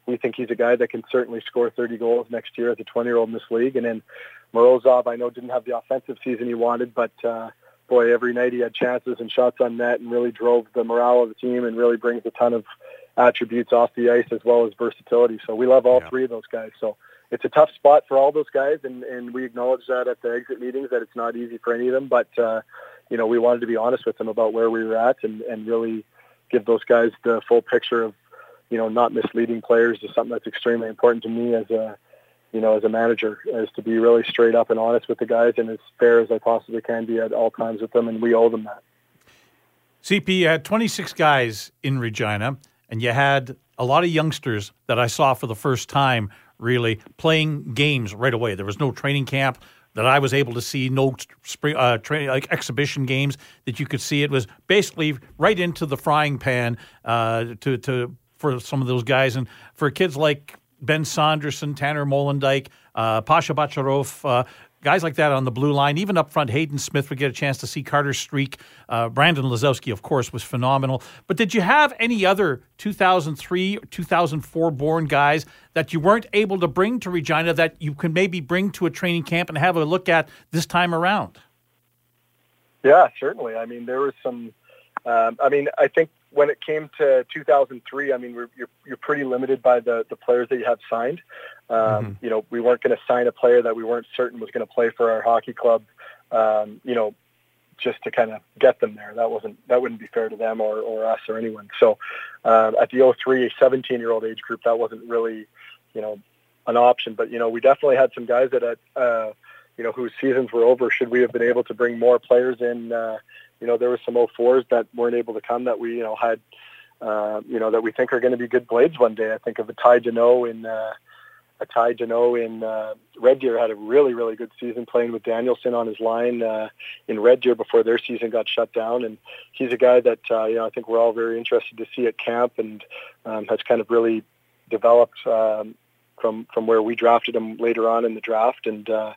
we think he's a guy that can certainly score 30 goals next year as a 20-year-old in this league. And then Morozov, I know didn't have the offensive season he wanted, but uh, boy, every night he had chances and shots on net and really drove the morale of the team and really brings a ton of attributes off the ice as well as versatility. So we love all yeah. three of those guys. So it's a tough spot for all those guys, and, and we acknowledge that at the exit meetings that it's not easy for any of them. But uh, you know, we wanted to be honest with them about where we were at and, and really give those guys the full picture of you know not misleading players is something that's extremely important to me as a you know as a manager is to be really straight up and honest with the guys and as fair as I possibly can be at all times with them, and we owe them that. CP you had 26 guys in Regina and you had a lot of youngsters that I saw for the first time really playing games right away. There was no training camp that I was able to see, no spring, uh, training like exhibition games that you could see. It was basically right into the frying pan uh, to to for some of those guys, and for kids like Ben Saunderson, Tanner Molendijk, uh, Pasha Bacharov, uh, guys like that on the blue line. Even up front, Hayden Smith would get a chance to see Carter Streak. Uh, Brandon Lisowsky, of course, was phenomenal. But did you have any other 2003 2004 born guys that you weren't able to bring to Regina that you can maybe bring to a training camp and have a look at this time around? Yeah, certainly. I mean, there was some. Um, I mean, I think when it came to 2003, I mean, you're you're pretty limited by the the players that you have signed. Um, mm-hmm. You know, we weren't going to sign a player that we weren't certain was going to play for our hockey club. Um, you know, just to kind of get them there. That wasn't that wouldn't be fair to them or, or us or anyone. So uh, at the 03, 17 year old age group, that wasn't really, you know, an option. But you know, we definitely had some guys that had, uh, you know, whose seasons were over. Should we have been able to bring more players in? Uh, you know, there were some 04s that weren't able to come that we, you know, had, uh, you know, that we think are going to be good blades one day. I think of a Ty Deneau in. Uh, Ty Deneau in uh, Red Deer had a really, really good season playing with Danielson on his line uh, in Red Deer before their season got shut down. And he's a guy that uh, you know I think we're all very interested to see at camp, and um, has kind of really developed um, from from where we drafted him later on in the draft. And uh,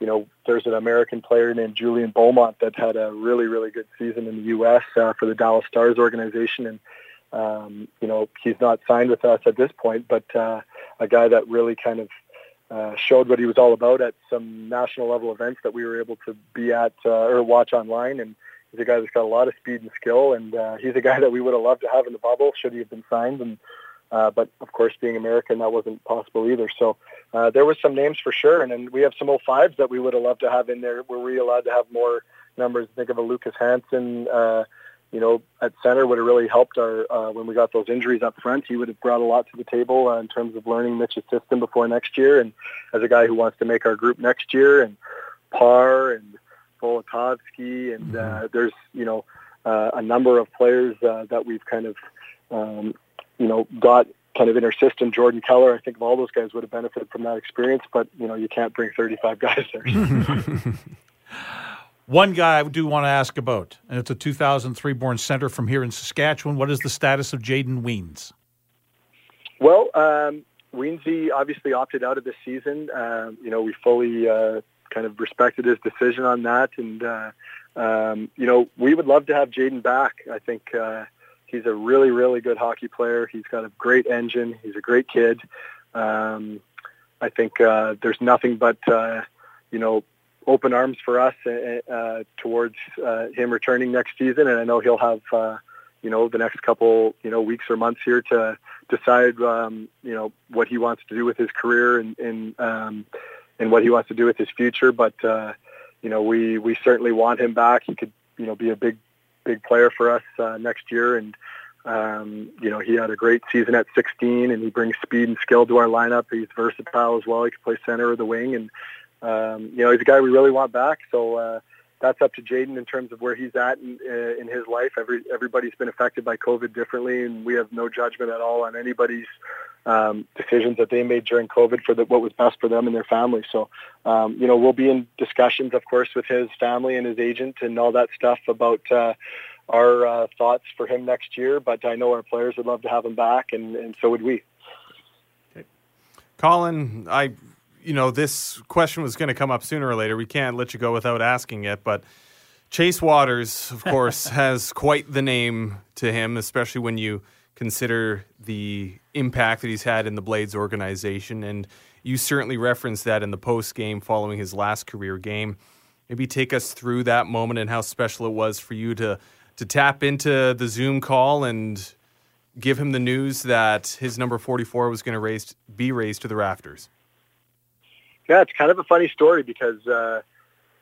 you know, there's an American player named Julian Beaumont that had a really, really good season in the U.S. Uh, for the Dallas Stars organization, and um, you know, he's not signed with us at this point, but uh, a guy that really kind of uh, showed what he was all about at some national level events that we were able to be at uh, or watch online. And he's a guy that's got a lot of speed and skill, and uh, he's a guy that we would have loved to have in the bubble should he have been signed. And uh, but of course, being American, that wasn't possible either. So uh, there was some names for sure, and then we have some 05s that we would have loved to have in there. Were we allowed to have more numbers. Think of a Lucas Hansen, uh, you know, at center would have really helped our uh, when we got those injuries up front. He would have brought a lot to the table uh, in terms of learning Mitch's system before next year, and as a guy who wants to make our group next year, and Parr and Volotovsky, and uh, there's you know uh, a number of players uh, that we've kind of um, you know got kind of in our system. Jordan Keller, I think of all those guys would have benefited from that experience, but you know you can't bring 35 guys there. One guy I do want to ask about, and it's a 2003 born center from here in Saskatchewan. What is the status of Jaden Wiens? Well, um, Weensy obviously opted out of this season. Um, you know, we fully uh, kind of respected his decision on that, and uh, um, you know, we would love to have Jaden back. I think uh, he's a really, really good hockey player. He's got a great engine. He's a great kid. Um, I think uh, there's nothing but uh, you know open arms for us uh, uh, towards uh, him returning next season, and I know he'll have uh, you know the next couple you know weeks or months here to decide um, you know what he wants to do with his career and and, um, and what he wants to do with his future. But you know we we certainly want him back. He could you know be a big big player for us uh, next year and. Um, you know, he had a great season at 16, and he brings speed and skill to our lineup. He's versatile as well. He can play center or the wing, and um, you know, he's a guy we really want back. So uh, that's up to Jaden in terms of where he's at in, uh, in his life. Every everybody's been affected by COVID differently, and we have no judgment at all on anybody's um, decisions that they made during COVID for the, what was best for them and their family. So, um, you know, we'll be in discussions, of course, with his family and his agent and all that stuff about. Uh, our uh, thoughts for him next year, but I know our players would love to have him back, and, and so would we. Okay. Colin, I you know, this question was going to come up sooner or later. We can't let you go without asking it, but Chase Wouters, of course, has quite the name to him, especially when you consider the impact that he's had in the Blades organization. And you certainly referenced that in the post game following his last career game. Maybe take us through that moment and how special it was for you to to tap into the Zoom call and give him the news that his number 44 was going to raise, be raised to the rafters. Yeah, it's kind of a funny story because uh,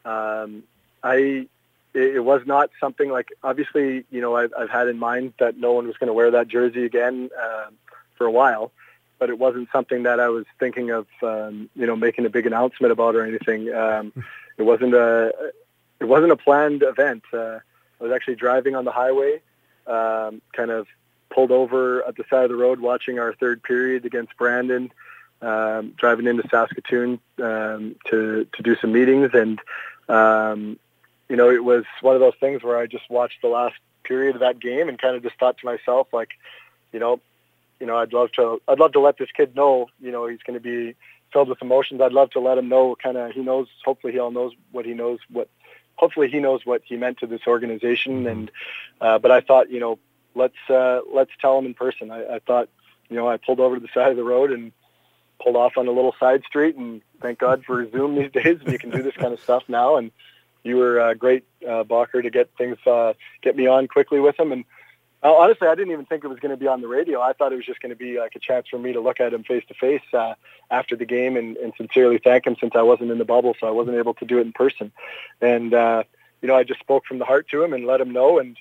um, I it, it was not something like obviously you know I've, I've had in mind that no one was going to wear that jersey again uh, for a while, but it wasn't something that I was thinking of um, you know making a big announcement about or anything. Um, it wasn't a it wasn't a planned event. Uh, I was actually driving on the highway, um, kind of pulled over at the side of the road watching our third period against Brandon um, driving into Saskatoon um, to to do some meetings, and um, you know, it was one of those things where I just watched the last period of that game and kind of just thought to myself, like, you know, you know, I'd love to, I'd love to let this kid know, you know, he's going to be filled with emotions. I'd love to let him know, kind of, he knows. Hopefully, he all knows what he knows. What, hopefully, he knows what he meant to this organization. Mm-hmm. And, uh, but I thought, you know, let's uh, let's tell him in person. I, I thought, you know, I pulled over to the side of the road and pulled off on a little side street, and thank God for Zoom these days, and you can do this kind of stuff now. And you were uh, great, uh, Bacher, to get things uh, get me on quickly with him. And uh, honestly, I didn't even think it was going to be on the radio. I thought it was just going to be like a chance for me to look at him face to face after the game and, and sincerely thank him, since I wasn't in the bubble, so I wasn't able to do it in person. And uh, you know, I just spoke from the heart to him and let him know. And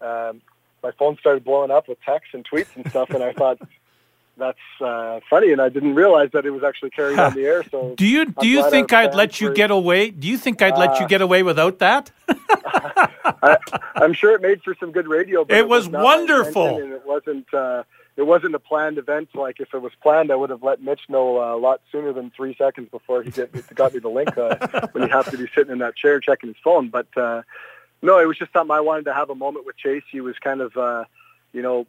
um, my phone started blowing up with texts and tweets and stuff, and I thought that's uh, funny, and I didn't realize that it was actually carried on the air. So, do you do I'm you think I'd let you get away? Do you think I'd uh, let you uh, get away without that? I, am sure it made for some good radio. It, it, was, was wonderful, and it wasn't. Uh, it wasn't a planned event. Like if it was planned, I would have let Mitch know uh, a lot sooner than three seconds before he get, got me the link. Uh, when he have to be sitting in that chair checking his phone, but uh, no, it was just something I wanted to have a moment with Chase. He was kind of, uh, you know,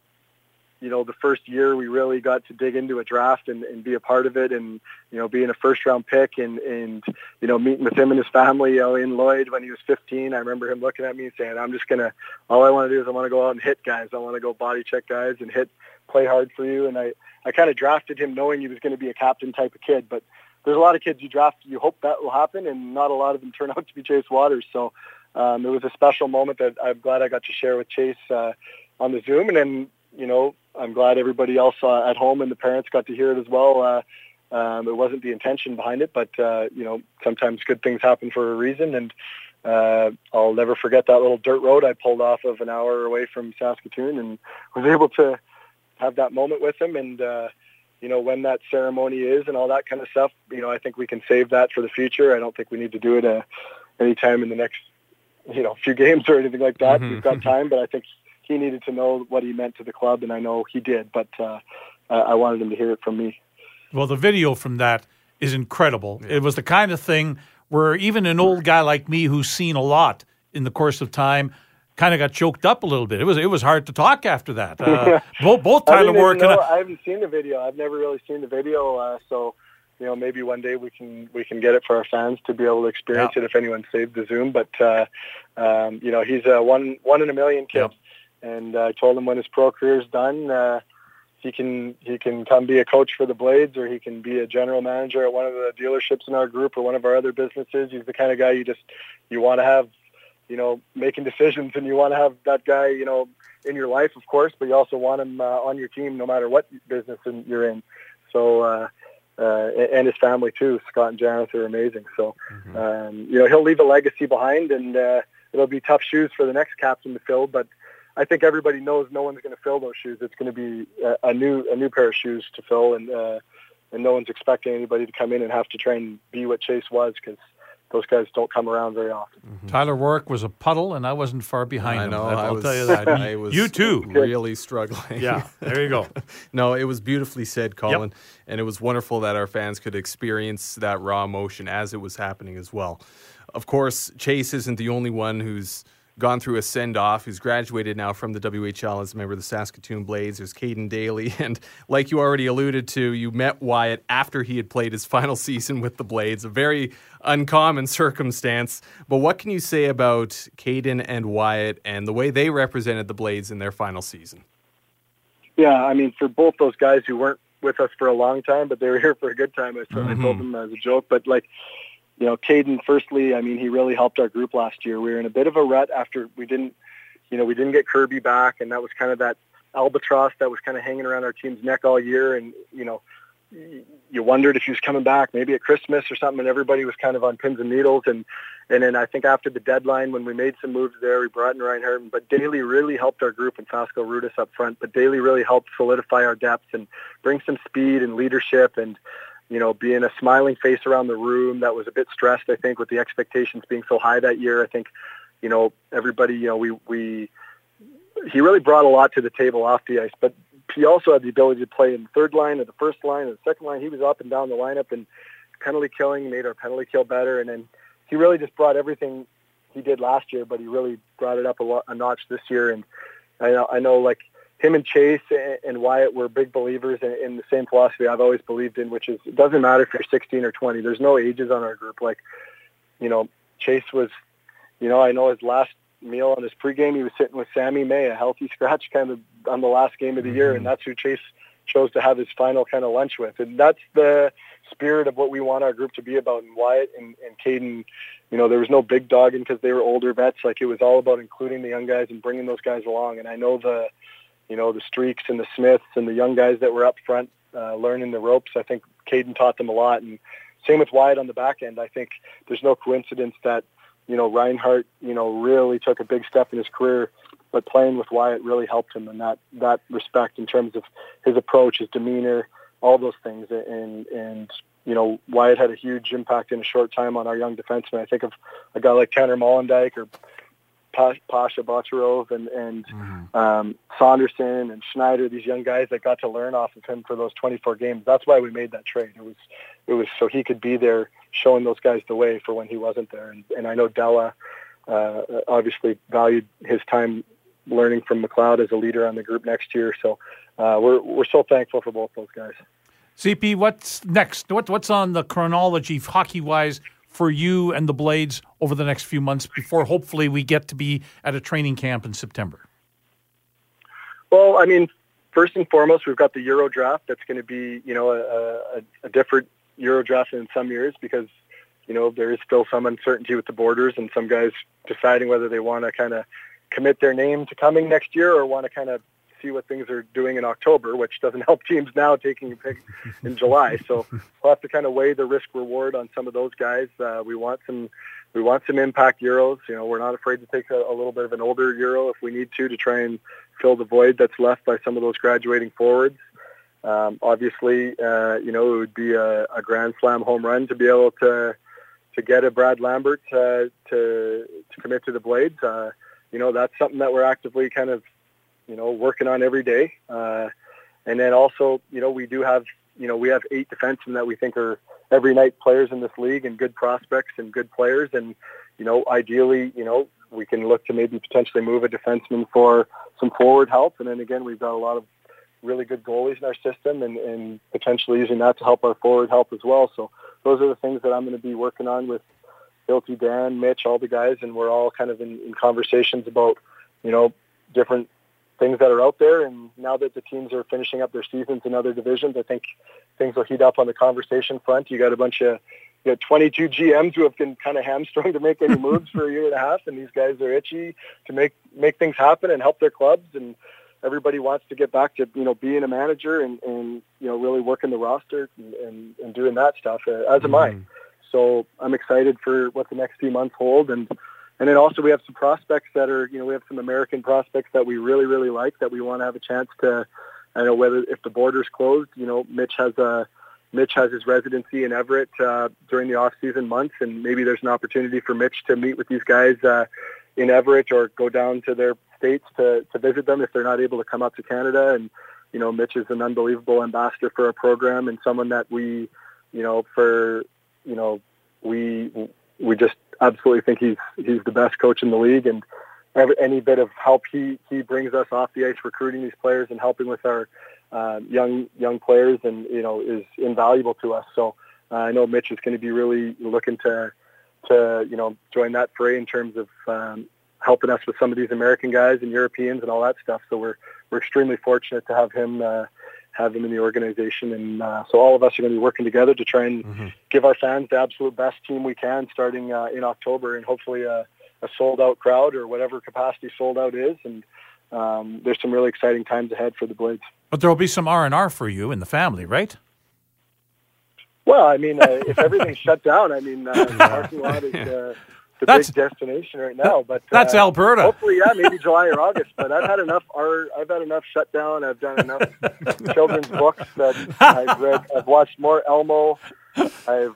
you know, the first year we really got to dig into a draft and, and be a part of it and, you know, being a first round pick and, and, you know, meeting with him and his family, you know, in Lloyd when he was 15. I remember him looking at me and saying, I'm just going to, all I want to do is I want to go out and hit guys. I want to go body check guys and hit, play hard for you. And I, I kind of drafted him knowing he was going to be a captain type of kid, but there's a lot of kids you draft, you hope that will happen and not a lot of them turn out to be Chase Wouters. So, um, it was a special moment that I'm glad I got to share with Chase, uh, on the Zoom. And then, you know, I'm glad everybody else uh, at home and the parents got to hear it as well. Uh, um, it wasn't the intention behind it, but uh, you know, sometimes good things happen for a reason, and uh, I'll never forget that little dirt road I pulled off of an hour away from Saskatoon and was able to have that moment with him. And, uh, you know, when that ceremony is and all that kind of stuff, you know, I think we can save that for the future. I don't think we need to do it uh, anytime in the next, you know, few games or anything like that. Mhm. We've got time, but I think he needed to know what he meant to the club, and I know he did. But uh, I I wanted him to hear it from me. Well, the video from that is incredible. It was the kind of thing where even an old guy like me who's seen a lot in the course of time kind of got choked up a little bit. It was it was hard to talk after that. Uh, both both I Tyler didn't Warwick and I- I haven't seen the video. I've never really seen the video, uh, so you know maybe one day we can we can get it for our fans to be able to experience it if anyone saved the Zoom. But uh, um, you know he's a one one in a million kid, Yep. And uh, I told him when his pro career is done. Uh, he can he can come be a coach for the Blades, or he can be a general manager at one of the dealerships in our group or one of our other businesses. He's the kind of guy you just you want to have, you know, making decisions, and you want to have that guy, you know, in your life, of course, but you also want him uh, on your team no matter what business in- you're in. So, uh, uh, and his family too. Scott and Janice are amazing. So, um, you know, he'll leave a legacy behind, and uh, it'll be tough shoes for the next captain to fill. But I think everybody knows no one's going to fill those shoes. It's going to be a, a new a new pair of shoes to fill, and uh, and no one's expecting anybody to come in and have to try and be what Chase was because those guys don't come around very often. Tyler Warwick was a puddle, and I wasn't far behind I him. know. I'll I was, tell you that. I was you too. really struggling. Yeah, there you go. no, it was beautifully said, Colin, and it was wonderful that our fans could experience that raw emotion as it was happening as well. Of course, Chase isn't the only one who's gone through a send off, who's graduated now from the WHL as a member of the Saskatoon Blades. There's Caden Daly, and like you already alluded to, you met Wyatt after he had played his final season with the Blades, a very uncommon circumstance. But what can you say about Caden and Wyatt and the way they represented the Blades in their final season? Yeah, I mean, for both those guys who weren't with us for a long time, but they were here for a good time. I, I mm-hmm. told them as a joke, but like, you know, Caden. Firstly, I mean, he really helped our group last year. We were in a bit of a rut after we didn't, you know, we didn't get Kirby back, and that was kind of that albatross that was kind of hanging around our team's neck all year. And you know, you wondered if he was coming back, maybe at Christmas or something, and everybody was kind of on pins and needles. And and then I think after the deadline, when we made some moves there, we brought in Rhinehart, but Daly really helped our group and Fasco Rudis up front. But Daly really helped solidify our depth and bring some speed and leadership and, you know, being a smiling face around the room that was a bit stressed, I think, with the expectations being so high that year. I think, you know, everybody, you know, we, we, he really brought a lot to the table off the ice, but he also had the ability to play in the third line or the first line or the second line. He was up and down the lineup and penalty killing made our penalty kill better. And then he really just brought everything he did last year, but he really brought it up a, lo- a notch this year. And I know, I know like him and Chase and- Wyatt were big believers in, in the same philosophy I've always believed in, which is it doesn't matter if you're 16 or 20. There's no ages on our group. Like, you know, Chase was, you know, I know his last meal on his pregame, he was sitting with Sammy May, a healthy scratch kind of on the last game of the year, and mm-hmm. that's who Chase chose to have his final kind of lunch with. And that's the spirit of what we want our group to be about. And Wyatt and, and Caden, you know, there was no big dogging because they were older vets. Like it was all about including the young guys and bringing those guys along. And I know the, you know, the Streaks and the Smiths and the young guys that were up front uh, learning the ropes. I think Caden taught them a lot. And same with Wyatt on the back end. I think there's no coincidence that, you know, Rhinehart, you know, really took a big step in his career, but playing with Wyatt really helped him in that, that respect in terms of his approach, his demeanor, all those things. And, and, you know, Wyatt had a huge impact in a short time on our young defensemen. I think of a guy like Tanner Molendijk or Pasha Bocharov and, and um, Saunderson and Schneider, these young guys that got to learn off of him for those 24 games. That's why we made that trade. It was, it was so he could be there showing those guys the way for when he wasn't there. And, and I know Della uh, obviously valued his time learning from McLeod as a leader on the group next year. So uh, we're, we're so thankful for both those guys. CP, what's next? What, what's on the chronology, hockey wise, for you and the Blades over the next few months before hopefully we get to be at a training camp in September? Well, I mean, first and foremost, we've got the Euro draft. That's going to be, you know, a, a, a different Euro draft in some years because, you know, there is still some uncertainty with the borders and some guys deciding whether they want to kind of commit their name to coming next year or want to kind of see what things are doing in October, which doesn't help teams now taking a pick in July. So we'll have to kind of weigh the risk reward on some of those guys. Uh, we want some we want some impact euros. You know, we're not afraid to take a, a little bit of an older euro if we need to to try and fill the void that's left by some of those graduating forwards. Um, obviously, uh, you know, it would be a, a grand slam home run to be able to to get a Brad Lambert uh, to to commit to the Blades. Uh, you know, that's something that we're actively kind of, you know, working on every day. Uh, and then also, you know, we do have, you know, we have eight defensemen that we think are every night players in this league and good prospects and good players. And, you know, ideally, you know, we can look to maybe potentially move a defenseman for some forward help. And then again, we've got a lot of really good goalies in our system and, and potentially using that to help our forward help as well. So those are the things that I'm going to be working on with Hilty, Dan, Mitch, all the guys, and we're all kind of in, in conversations about, you know, different things that are out there. And now that the teams are finishing up their seasons in other divisions, I think things will heat up on the conversation front. You got a bunch of you got 22 GMs who have been kind of hamstrung to make any moves for a year and a half, and these guys are itchy to make make things happen and help their clubs. And everybody wants to get back to you know being a manager and, and you know really working the roster and, and, and doing that stuff. Uh, as am I. So I'm excited for what the next few months hold, and and then also we have some prospects that are you know we have some American prospects that we really really like that we want to have a chance to. I know whether if the borders closed, you know Mitch has a Mitch has his residency in Everett uh, during the off-season months, and maybe there's an opportunity for Mitch to meet with these guys uh, in Everett or go down to their states to, to visit them if they're not able to come up to Canada. And you know, Mitch is an unbelievable ambassador for our program and someone that we, you know, for you know, we we just absolutely think he's he's the best coach in the league, and every, any bit of help he he brings us off the ice recruiting these players and helping with our uh, young young players, and you know, is invaluable to us. So uh, I know Mitch is going to be really looking to to you know join that fray in terms of um, helping us with some of these American guys and Europeans and all that stuff. So we're we're extremely fortunate to have him uh, have him in the organization, and uh, so all of us are going to be working together to try and mm-hmm. give our fans the absolute best team we can, starting uh, in October, and hopefully a, a sold out crowd or whatever capacity sold out is, and um, there's some really exciting times ahead for the Blades. But there will be some R and R for you and the family, right? Well, I mean, uh, if everything's shut down, I mean, uh, the parking lot is uh, the that's, big destination right now. But that's uh, Alberta. Hopefully, yeah, maybe July or August. But I've had enough. Art, I've had enough shutdown. I've done enough children's books that I've read. I've watched more Elmo. I've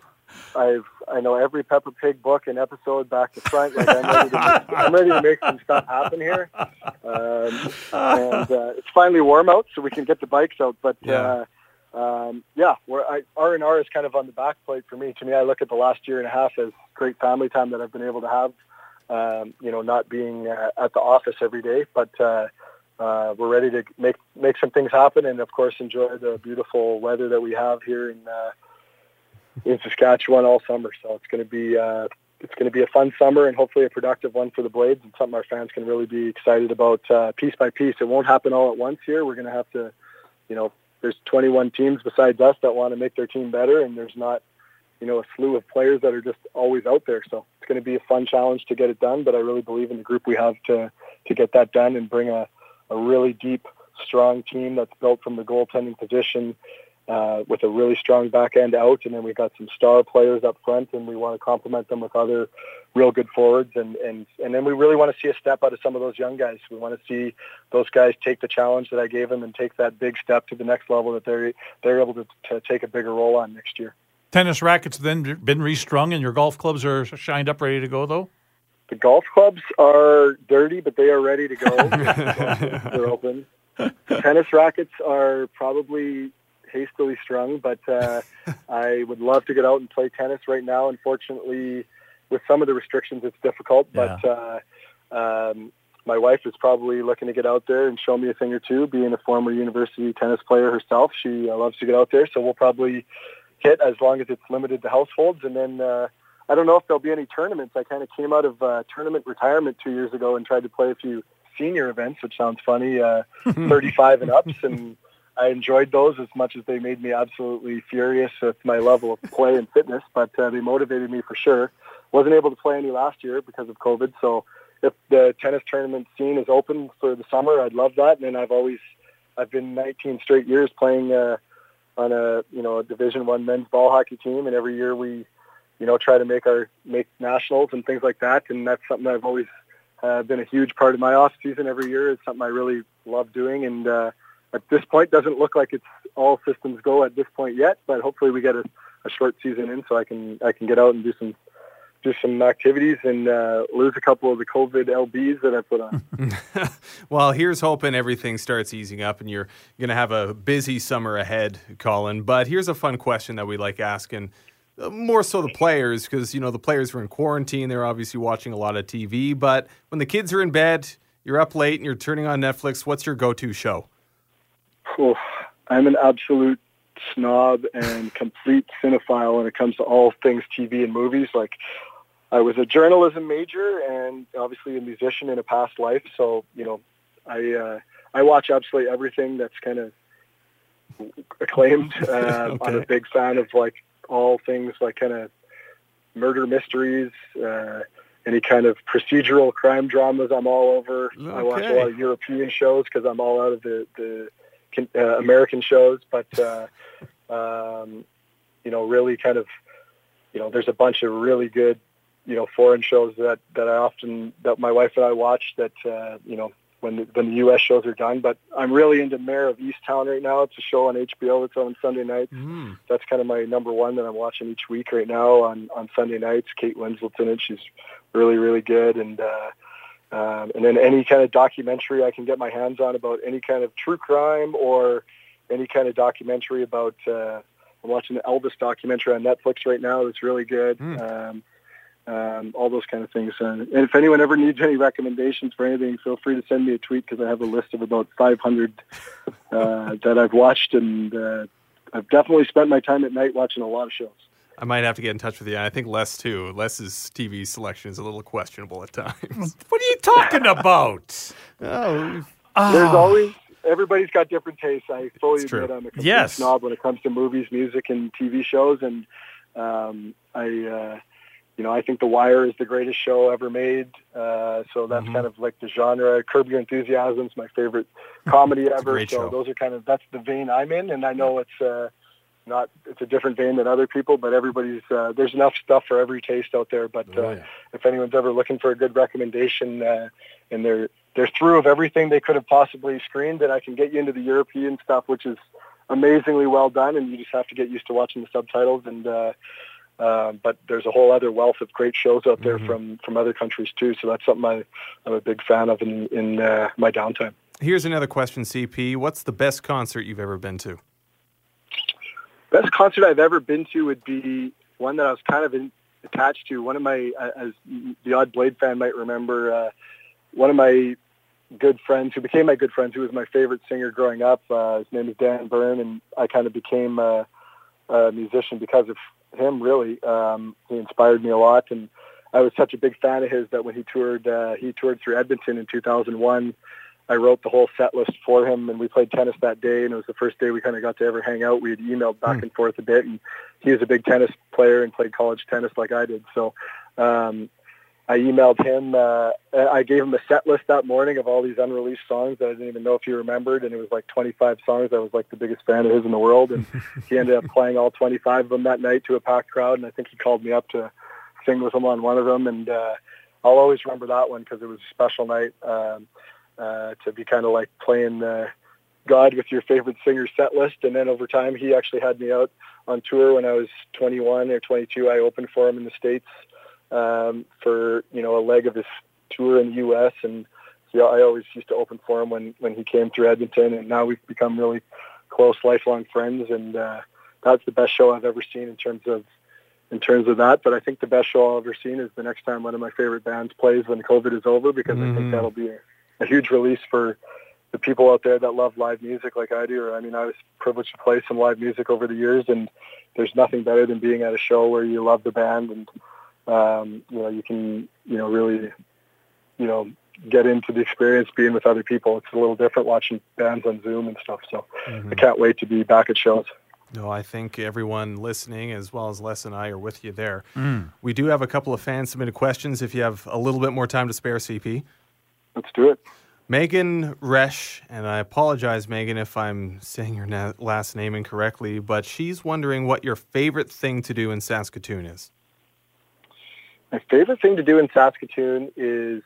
I've I know every Peppa Pig book and episode back to front. Like I'm ready to make, I'm ready to make some stuff happen here. Um, and uh, it's finally warm out, so we can get the bikes out. But yeah. uh, um, yeah, where R and R is kind of on the back plate for me. To me, I look at the last year and a half as great family time that I've been able to have. Um, you know, not being uh, at the office every day, but uh, uh, we're ready to make make some things happen, and of course, enjoy the beautiful weather that we have here in uh, in Saskatchewan all summer. So it's going to be uh, it's going to be a fun summer and hopefully a productive one for the Blades, and something our fans can really be excited about uh, piece by piece. It won't happen all at once here. We're going to have to, you know, there's 21 teams besides us that want to make their team better, and there's not, you know, a slew of players that are just always out there. So it's going to be a fun challenge to get it done. But I really believe in the group we have to to get that done and bring a, a really deep, strong team that's built from the goaltending position uh, with a really strong back end out, and then we've got some star players up front, and we want to complement them with other real good forwards, and and and then we really want to see a step out of some of those young guys. We want to see those guys take the challenge that I gave them and take that big step to the next level that they're they're able to, to take a bigger role on next year. Tennis rackets then been restrung, and your golf clubs are shined up, ready to go though. The golf clubs are dirty, but they are ready to go. They're open. The tennis rackets are probably hastily strung, but uh, I would love to get out and play tennis right now. Unfortunately, with some of the restrictions, it's difficult. Yeah. But uh, um, my wife is probably looking to get out there and show me a thing or two. Being a former university tennis player herself, she uh, loves to get out there. So we'll probably hit as long as it's limited to households, and then. Uh, I don't know if there'll be any tournaments. I kind of came out of uh, tournament retirement two years ago and tried to play a few senior events, which sounds funny, uh, 35 and ups, and I enjoyed those as much as they made me absolutely furious with my level of play and fitness, but uh, they motivated me for sure. Wasn't able to play any last year because of COVID, so if the tennis tournament scene is open for the summer, I'd love that. And I've always I've been 19 straight years playing uh, on a you know a Division One men's ball hockey team, and every year we you know try to make our make nationals and things like that. And that's something I've always uh, been a huge part of my off season every year. It's something I really love doing, and uh, at this point, doesn't look like it's all systems go at this point yet. But hopefully, we get a, a short season in, so I can I can get out and do some do some activities and uh, lose a couple of the COVID lbs that I put on. well, here's hoping everything starts easing up and you're going to have a busy summer ahead, Colin. But here's a fun question that we like asking uh, more so the players because you know the players are in quarantine they're obviously watching a lot of tv but when the kids are in bed you're up late and you're turning on netflix what's your go-to show oh, i'm an absolute snob and complete cinephile when it comes to all things tv and movies like i was a journalism major and obviously a musician in a past life so you know i uh, i watch absolutely everything that's kind of acclaimed uh, okay. i'm a big fan of like all things like kind of murder mysteries, uh, any kind of procedural crime dramas. I'm all over. Okay. I watch a lot of European shows because I'm all out of the the uh, American shows. But uh, um, you know, really kind of, you know, there's a bunch of really good, you know, foreign shows that that I often that my wife and I watch that uh, you know when the, when the U.S. shows are done. But I'm really into Mare of Easttown right now. It's a show on HBO that's on Sunday nights. Mm. That's kind of my number one that I'm watching each week right now on on Sunday nights. Kate Winslet's in it. She's really really good. And uh, um, and then any kind of documentary I can get my hands on about any kind of true crime or any kind of documentary about. Uh, I'm watching the Elvis documentary on Netflix right now. It's really good. Mm. Um, um, all those kind of things. And, and if anyone ever needs any recommendations for anything, feel free to send me a tweet because I have a list of about 500 uh, that I've watched, and uh, I've definitely spent my time at night watching a lot of shows. I might have to get in touch with you. I think Les too. Les's TV selection is a little questionable at times. what are you talking about? oh, there's always everybody's got different tastes. I fully admit I'm a complete yes. snob when it comes to movies, music, and TV shows, and um, I. Uh, you know, I think The Wire is the greatest show ever made. Uh, so that's mm-hmm. kind of like the genre. Curb Your Enthusiasm is my favorite comedy ever. so show. those are kind of that's the vein I'm in, and I know it's uh, not it's a different vein than other people, but everybody's uh, there's enough stuff for every taste out there. But oh, uh, yeah. if anyone's ever looking for a good recommendation, uh, and they're they're through of everything they could have possibly screened, then I can get you into the European stuff, which is amazingly well done, and you just have to get used to watching the subtitles and. Uh, um, but there's a whole other wealth of great shows out there mm-hmm. from from other countries too. So that's something I, I'm a big fan of in in uh, my downtime. Here's another question, CP. What's the best concert you've ever been to? Best concert I've ever been to would be one that I was kind of in, attached to. One of my, uh, as the odd Blade fan might remember, uh, one of my good friends who became my good friends, who was my favorite singer growing up. Uh, his name is Dan Bern, and I kind of became a, a musician because of him really. Um, he inspired me a lot, and I was such a big fan of his that when he toured, uh, he toured through Edmonton in 2001. I wrote the whole set list for him, and we played tennis that day. And it was the first day we kind of got to ever hang out. We had emailed back mm. and forth a bit, and he was a big tennis player and played college tennis like I did. So um, I emailed him. Uh, I gave him a set list that morning of all these unreleased songs that I didn't even know if he remembered, and it was like 25 songs. I was like the biggest fan of his in the world, and he ended up playing all 25 of them that night to a packed crowd. And I think he called me up to sing with him on one of them, and uh, I'll always remember that one because it was a special night um, uh, to be kind of like playing uh, God with your favorite singer set list. And then over time, he actually had me out on tour when I was 21 or 22. I opened for him in the States um, for you know a leg of his tour in the U.S. and yeah, I always used to open for him when when he came through Edmonton, and now we've become really close, lifelong friends, and uh, that's the best show I've ever seen in terms of in terms of that. But I think the best show I've ever seen is the next time one of my favorite bands plays when COVID is over, because mm-hmm. I think mm-hmm. that'll be a, a huge release for the people out there that love live music like I do. Or I mean, I was privileged to play some live music over the years, and there's nothing better than being at a show where you love the band and um, you know, you can, you know, really, you know, get into the experience being with other people. It's a little different watching bands on Zoom and stuff. So mm-hmm. I can't wait to be back at shows. No, I think everyone listening, as well as Les and I, are with you there. We do have a couple of fan submitted questions. If you have a little bit more time to spare, CP. Let's do it. Megan Resch, and I apologize, Megan, if I'm saying your na- last name incorrectly, but she's wondering what your favorite thing to do in Saskatoon is. My favorite thing to do in Saskatoon is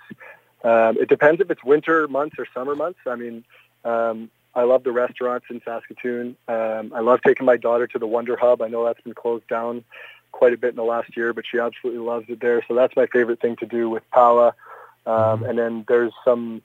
um, it depends if it's winter months or summer months. I mean, um, I love the restaurants in Saskatoon. Um, I love taking my daughter to the Wonder Hub. I know that's been closed down quite a bit in the last year, but she absolutely loves it there. So that's my favorite thing to do with Paula. Um, and then there's some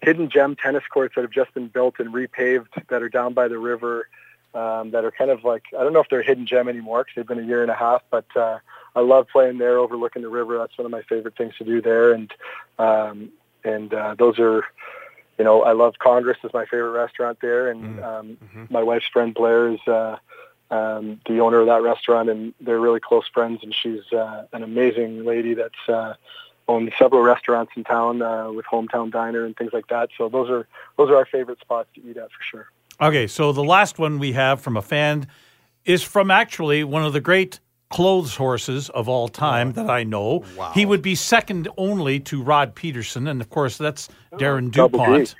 hidden gem tennis courts that have just been built and repaved that are down by the river um, that are kind of like, I don't know if they're a hidden gem anymore because they've been a year and a half, but uh, I love playing there overlooking the river. That's one of my favorite things to do there. And, um, and uh, those are, you know, I love Congress is my favorite restaurant there. And um, my wife's friend Blair is uh, um, the owner of that restaurant and they're really close friends. And she's uh, an amazing lady that's, uh, own several restaurants in town uh, with hometown diner and things like that. So those are those are our favorite spots to eat at for sure. Okay, so the last one we have from a fan is from actually one of the great clothes horses of all time that I know. Wow. He would be second only to Rod Peterson, and of course that's Darren Double DuPont.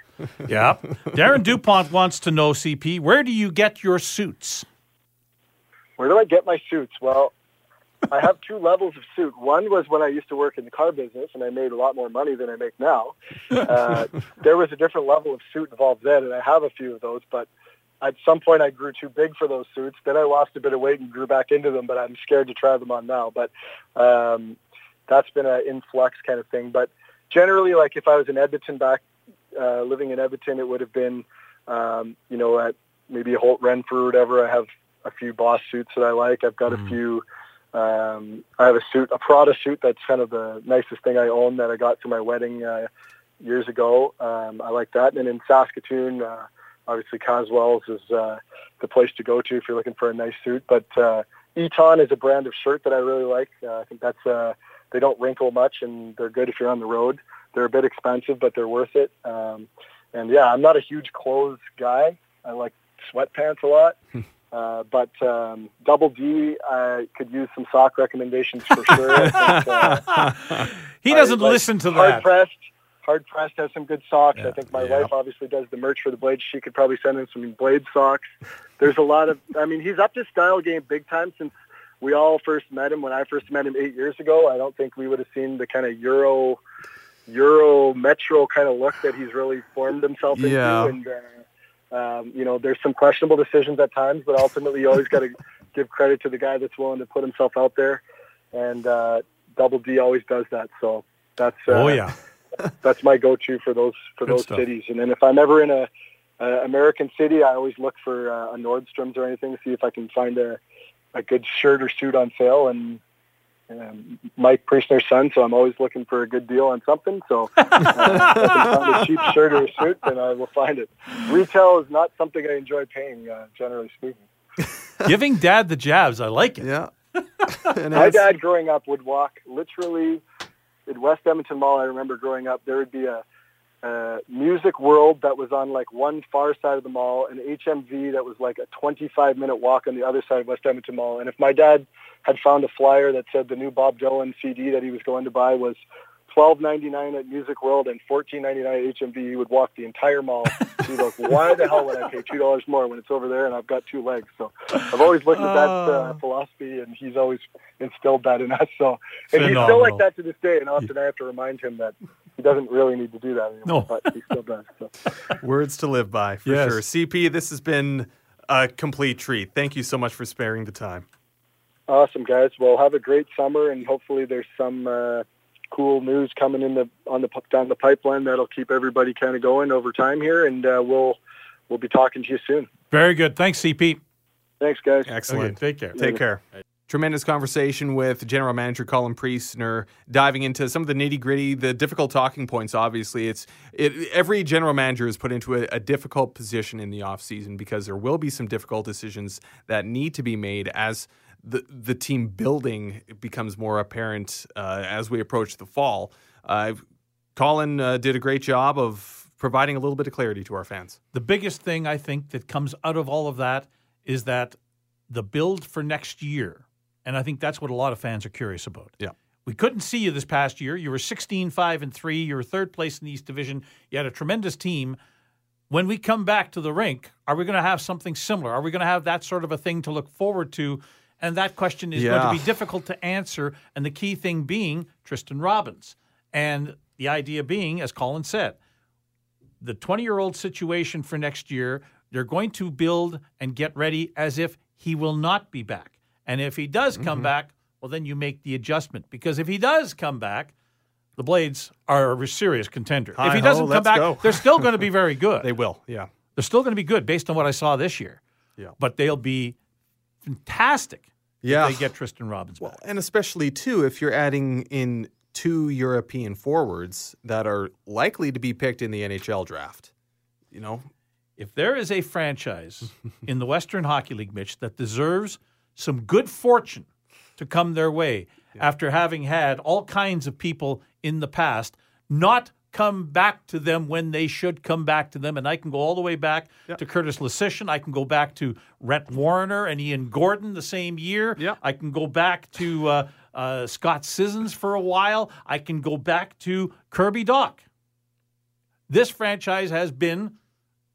yeah. Darren DuPont wants to know, CP, where do you get your suits? Where do I get my suits? Well, I have two levels of suit. One was when I used to work in the car business, and I made a lot more money than I make now. Uh, there was a different level of suit involved then, and I have a few of those. But at some point, I grew too big for those suits. Then I lost a bit of weight and grew back into them, but I'm scared to try them on now. But um, that's been an influx kind of thing. But generally, like if I was in Edmonton back, uh, living in Edmonton, it would have been, um, you know, at maybe Holt Renfrew or whatever. I have a few boss suits that I like. I've got a few. Um, I have a suit, a Prada suit. That's kind of the nicest thing I own that I got to my wedding uh, years ago. Um, I like that. And in Saskatoon, uh, obviously Caswell's is uh, the place to go to if you're looking for a nice suit. But uh, Eton is a brand of shirt that I really like. Uh, I think that's uh, they don't wrinkle much and they're good if you're on the road. They're a bit expensive, but they're worth it. Um, and yeah, I'm not a huge clothes guy. I like sweatpants a lot. Uh, but um, Double D, I could use some sock recommendations for sure. Think, uh, He doesn't like listen to Hard that. pressed. Hard pressed has some good socks. Yeah. I think my Yeah. wife obviously does the merch for the blades. She could probably send in some blade socks. There's a lot of. I mean, he's up his style game big time since we all first met him. When I first met him eight years ago, I don't think we would have seen the kind of Euro, Euro Metro kind of look that he's really formed himself Yeah. into. And uh, um, you know, there's some questionable decisions at times, but ultimately you always got to give credit to the guy that's willing to put himself out there. And uh, Double D always does that. So that's uh, Oh, yeah. that's my go-to for those for Good those stuff. cities. And then if I'm ever in a, a American city, I always look for uh, a Nordstrom's or anything to see if I can find a a good shirt or suit on sale. And um, Mike Priestner's son, so I'm always looking for a good deal on something. So uh, if I can find a cheap shirt or a suit, then I will find it. Retail is not something I enjoy paying, uh, generally speaking. Giving dad the jabs. I like it. Yeah. and My dad growing up would walk literally in West Edmonton Mall. I remember growing up, there would be a, a music world that was on like one far side of the mall, an HMV that was like a 25 minute walk on the other side of West Edmonton Mall. And if my dad had found a flyer that said the new Bob Dylan CD that he was going to buy was twelve ninety nine at Music World and fourteen ninety nine at HMV, he would walk the entire mall. He'd like, why the hell would I pay two dollars more when it's over there and I've got two legs? So I've always looked at that uh, philosophy, and he's always instilled that in us. So and he's still like that to this day. And often I have to remind him that he doesn't really need to do that anymore, No. but he still does. So. Words to live by, for Yes. sure. CP, this has been a complete treat. Thank you so much for sparing the time. Awesome, guys. Well, have a great summer, and hopefully there's some uh, cool news coming in the on the down the pipeline that'll keep everybody kind of going over time here, and uh, we'll we'll be talking to you soon. Very good. Thanks, CP. Thanks, guys. Excellent. Okay, take care. Take care. Tremendous conversation with General Manager Colin Priestner, diving into some of the nitty gritty, the difficult talking points. Obviously, it's it, every general manager is put into a, a difficult position in the offseason because there will be some difficult decisions that need to be made as the the team building becomes more apparent uh, as we approach the fall. Uh, Colin uh, did a great job of providing a little bit of clarity to our fans. The biggest thing I think that comes out of all of that is that the build for next year. And I think that's what a lot of fans are curious about. Yeah. We couldn't see you this past year. You were 16 5 and 3. You were third place in the East Division. You had a tremendous team. When we come back to the rink, are we going to have something similar? Are we going to have that sort of a thing to look forward to? And that question is going to be difficult to answer. And the key thing being Tristen Robins. And the idea being, as Colin said, the 20 year old situation for next year, they're going to build and get ready as if he will not be back. And if he does come mm-hmm. back, well, then you make the adjustment. Because if he does come back, the Blades are a serious contender. if he doesn't come back, go. they're still going to be very good. They will. Yeah. They're still going to be good based on what I saw this year. Yeah. But they'll be fantastic Yeah. if they get Tristen Robins back. And especially too, if you're adding in two European forwards that are likely to be picked in the NHL draft. You know, if there is a franchise in the Western Hockey League, Mitch, that deserves some good fortune to come their way after having had all kinds of people in the past not come back to them when they should come back to them. And I can go all the way back to Curtis Leschyshyn. I can go back to Rhett Warrener and Ian Gordon the same year. Yeah. I can go back to uh, uh, Scott Sissons for a while. I can go back to Kirby Dach. This franchise has been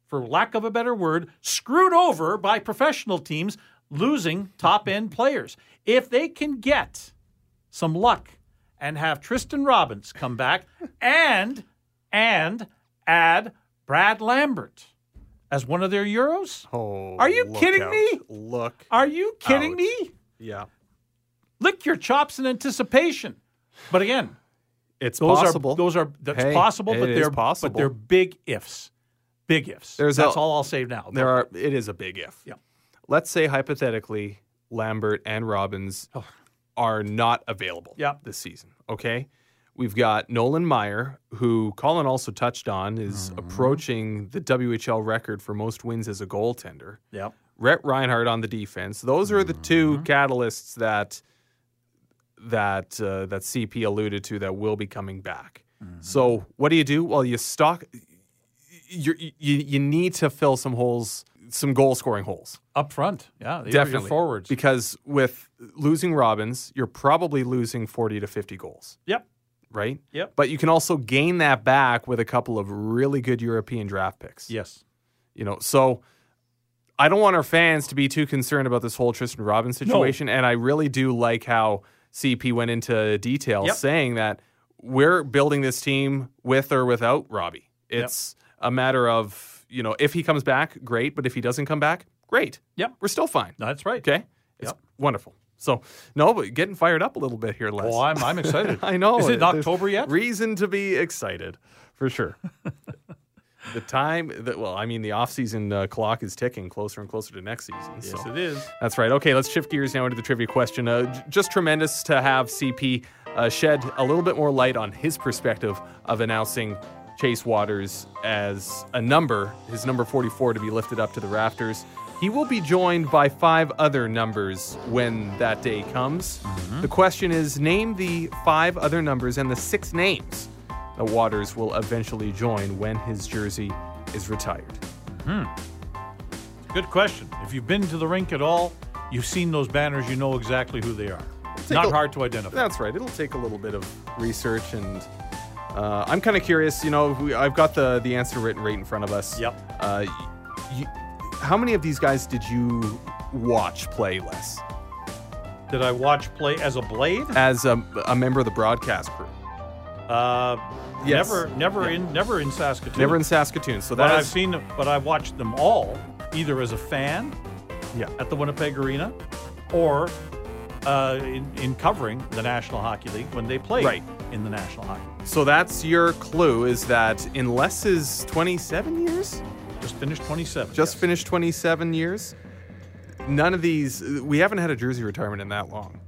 for lack of a better word, screwed over by professional teams losing top end players. If they can get some luck and have Tristen Robins come back and and add Brad Lambert as one of their Euros, oh, Are you kidding out. me? Look, are you kidding Ouch. me? yeah, Lick your chops in anticipation. But again, it's those possible. are those are that's Hey, possible, but they're possible. but they're big ifs. Big ifs. There's that's a- all I'll say now. there are. It is a big if. Yeah. Let's say hypothetically, Lambert and Robins are not available. Oh. Yeah. This season. Okay. We've got Nolan Maier, who Colin also touched on, is Mm-hmm. approaching the WHL record for most wins as a goaltender. Yep. Rhett Rhinehart on the defense. Those are the two catalysts that that uh, that CP alluded to that will be coming back. So what do you do? Well, you stock. You you you need to fill some holes, some goal scoring holes. Up front. Yeah. Definitely forwards. because with losing Robins, you're probably losing forty to fifty goals, yep. right? Yep. But you can also gain that back with a couple of really good European draft picks. Yes. You know, so I don't want our fans to be too concerned about this whole Tristen Robins situation. And I really do like how CP went into detail Yep. saying that we're building this team with or without Robbie. It's a matter of, you know, if he comes back, great. But if he doesn't come back, great. Yep. We're still fine. That's right. Okay. It's Yep. wonderful. So, no, but getting fired up a little bit here, Les. Oh, I'm, I'm excited. I know. Is it There's October yet? Reason to be excited, for sure. the time, that, well, I mean, the off-season uh, clock is ticking closer and closer to next season. yes, so. it is. That's right. Okay, let's shift gears now into the trivia question. Uh, j- just tremendous to have CP uh, shed a little bit more light on his perspective of announcing Chase Wouters as a number, his number 44, to be lifted up to the rafters. He will be joined by five other numbers when that day comes. The question is name the five other numbers and the six names that Wouters will eventually join when his jersey is retired. Hmm. Good question. If you've been to the rink at all, you've seen those banners, you know exactly who they are. Not a- hard to identify. That's right. It'll take a little bit of research, and uh, I'm kind of curious. You know, we, I've got the the answer written right in front of us. Yep. Uh, you, how many of these guys did you watch play, Les, Did I watch play as a blade? as a, a member of the broadcast crew? Uh, Yes. Never, never in, never in Saskatoon. Never in Saskatoon. So But I've that's seen, but I've watched them all, either as a fan yeah. at the Winnipeg Arena, or uh, in, in covering the National Hockey League when they played Right. In the National Hockey. League. So that's your clue. Is that in Les's 27 years? Just finished 27. Just yes. finished 27 years. None of these. We haven't had a jersey retirement in that long.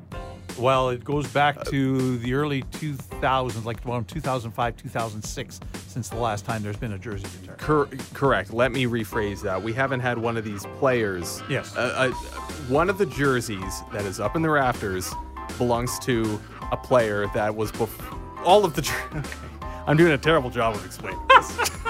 Well, it goes back to the early 2000s, like around 2005, 2006, since the last time there's been a jersey return. Cor- correct. Let me rephrase that. We haven't had one of these players. Yes. Uh, uh, one of the jerseys that is up in the rafters belongs to a player that was before. All of the. Jer- okay. I'm doing a terrible job of explaining this.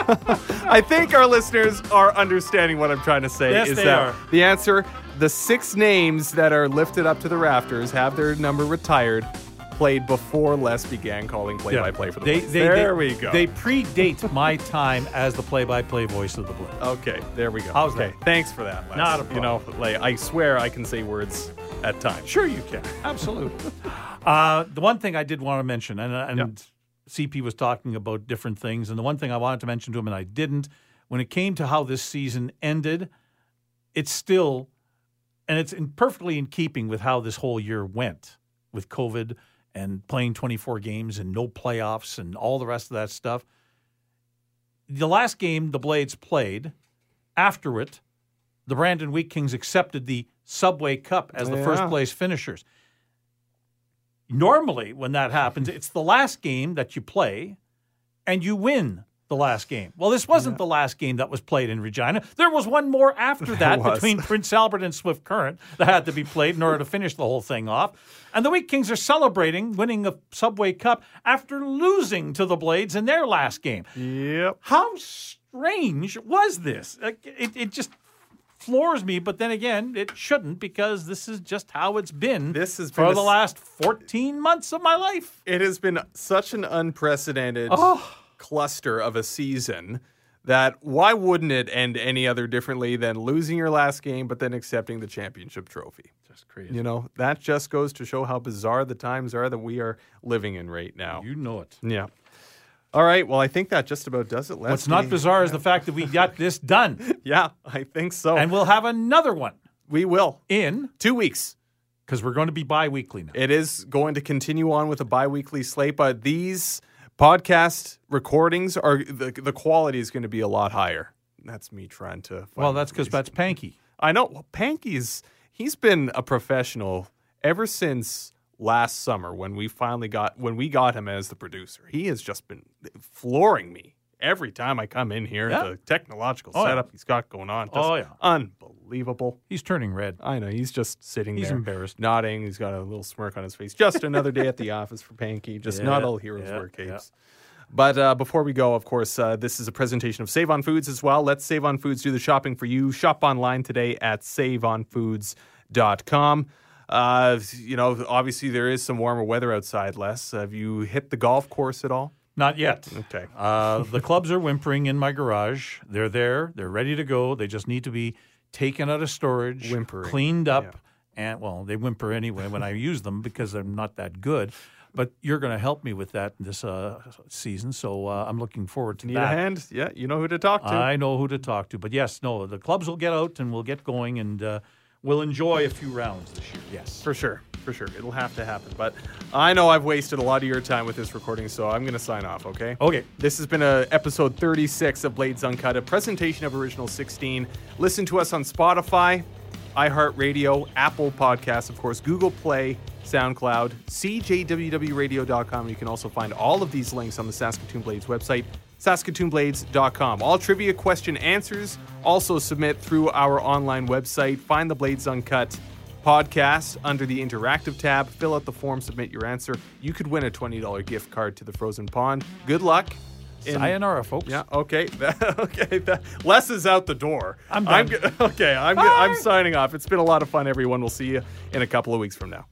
I think our listeners are understanding what I'm trying to say. Yes, is they that are. the answer the six names that are lifted up to the rafters have their number retired. Played before Les began calling play-by-play for the they, Blades. they, there they, we go. They predate my time as the play-by-play voice of the Blades. okay, there we go. How's okay, that? thanks for that. Les. Not a problem. You know, like I swear I can say words at times. Sure, you can. Absolutely. uh, the one thing I did want to mention, and, and Yeah. CP was talking about different things, and the one thing I wanted to mention to him, and I didn't, when it came to how this season ended, it's still, and it's in, perfectly in keeping with how this whole year went with COVID and playing 24 games and no playoffs and all the rest of that stuff. The last game the Blades played, after it, the Brandon Wheat Kings accepted the Subway Cup as the first place finishers. Normally, when that happens, it's the last game that you play and you win the last game. Well, this wasn't the last game that was played in Regina. There was one more after that between Prince Albert and Swift Current that had to be played in order to finish the whole thing off. And the Wheat Kings are celebrating winning the Subway Cup after losing to the Blades in their last game. Yep. How strange was this? It, it just floors me, but then again, it shouldn't because this is just how it's been This has for been the last 14 months of my life. It has been such an unprecedented Oh. cluster of a season that why wouldn't it end any other differently than losing your last game but then accepting the championship trophy? Just crazy. You know, that just goes to show how bizarre the times are that we are living in right now. You know it. Yeah. All right. Well, I think that just about does it. What's not bizarre is the fact that we got this done. Yeah, I think so. And we'll have another one we will. in Two weeks. because we're going to be bi weekly now. It is going to continue on with a bi-weekly slate, but these podcast recordings are the, the quality is going to be a lot higher. That's me trying to. Find Well, that's because that's Panky. I know well, Panky's. He's been a professional ever since last summer when we finally got when we got him as the producer. He has just been flooring me every time I come in here. Yeah. The technological Oh, yeah. setup he's got going on. Just Oh, yeah. unbelievable. He's turning red. I know he's just sitting He's there, embarrassed. nodding. He's got a little smirk on his face. Just another day at the office for Panky. Just not all heroes yeah, wear capes. yeah. But uh, before we go, of course, uh, this is a presentation of Save On Foods as well. Let's Save On Foods do the shopping for you. Shop online today at saveonfoods.com. Uh, you know, obviously there is some warmer weather outside. Les, have you hit the golf course at all? Not yet. Okay. Uh, the clubs are whimpering in my garage. They're there. They're ready to go. They just need to be taken out of storage, Whimpering, cleaned up, and well, they whimper anyway when I use them because they're not that good. But you're going to help me with that this uh, season, so uh, I'm looking forward to Need that. a hand? Yeah, you know who to talk to. I know who to talk to. But yes, no, the clubs will get out and we'll get going and we'll enjoy a few rounds this year. Yes. For sure, for sure. It'll have to happen. But I know I've wasted a lot of your time with this recording, so I'm going to sign off, okay? Okay. This has been a episode 36 of Blades Uncut, a presentation of Original 16. Listen to us on Spotify, iHeartRadio, Apple Podcasts, of course, Google Play, SoundCloud, CJWWRadio.com. You can also find all of these links on the Saskatoon Blades website, saskatoonblades.com. All trivia question answers also submit through our online website. Find the Blades Uncut podcast under the interactive tab. Fill out the form, submit your answer. You could win a $20 gift card to the Frozen Pond. Good luck. in- Sayonara, folks. yeah. Okay. okay. That, Les is out the door. I'm done. go- okay. I'm. I'm signing off. It's been a lot of fun, everyone. We'll see you in a couple of weeks from now.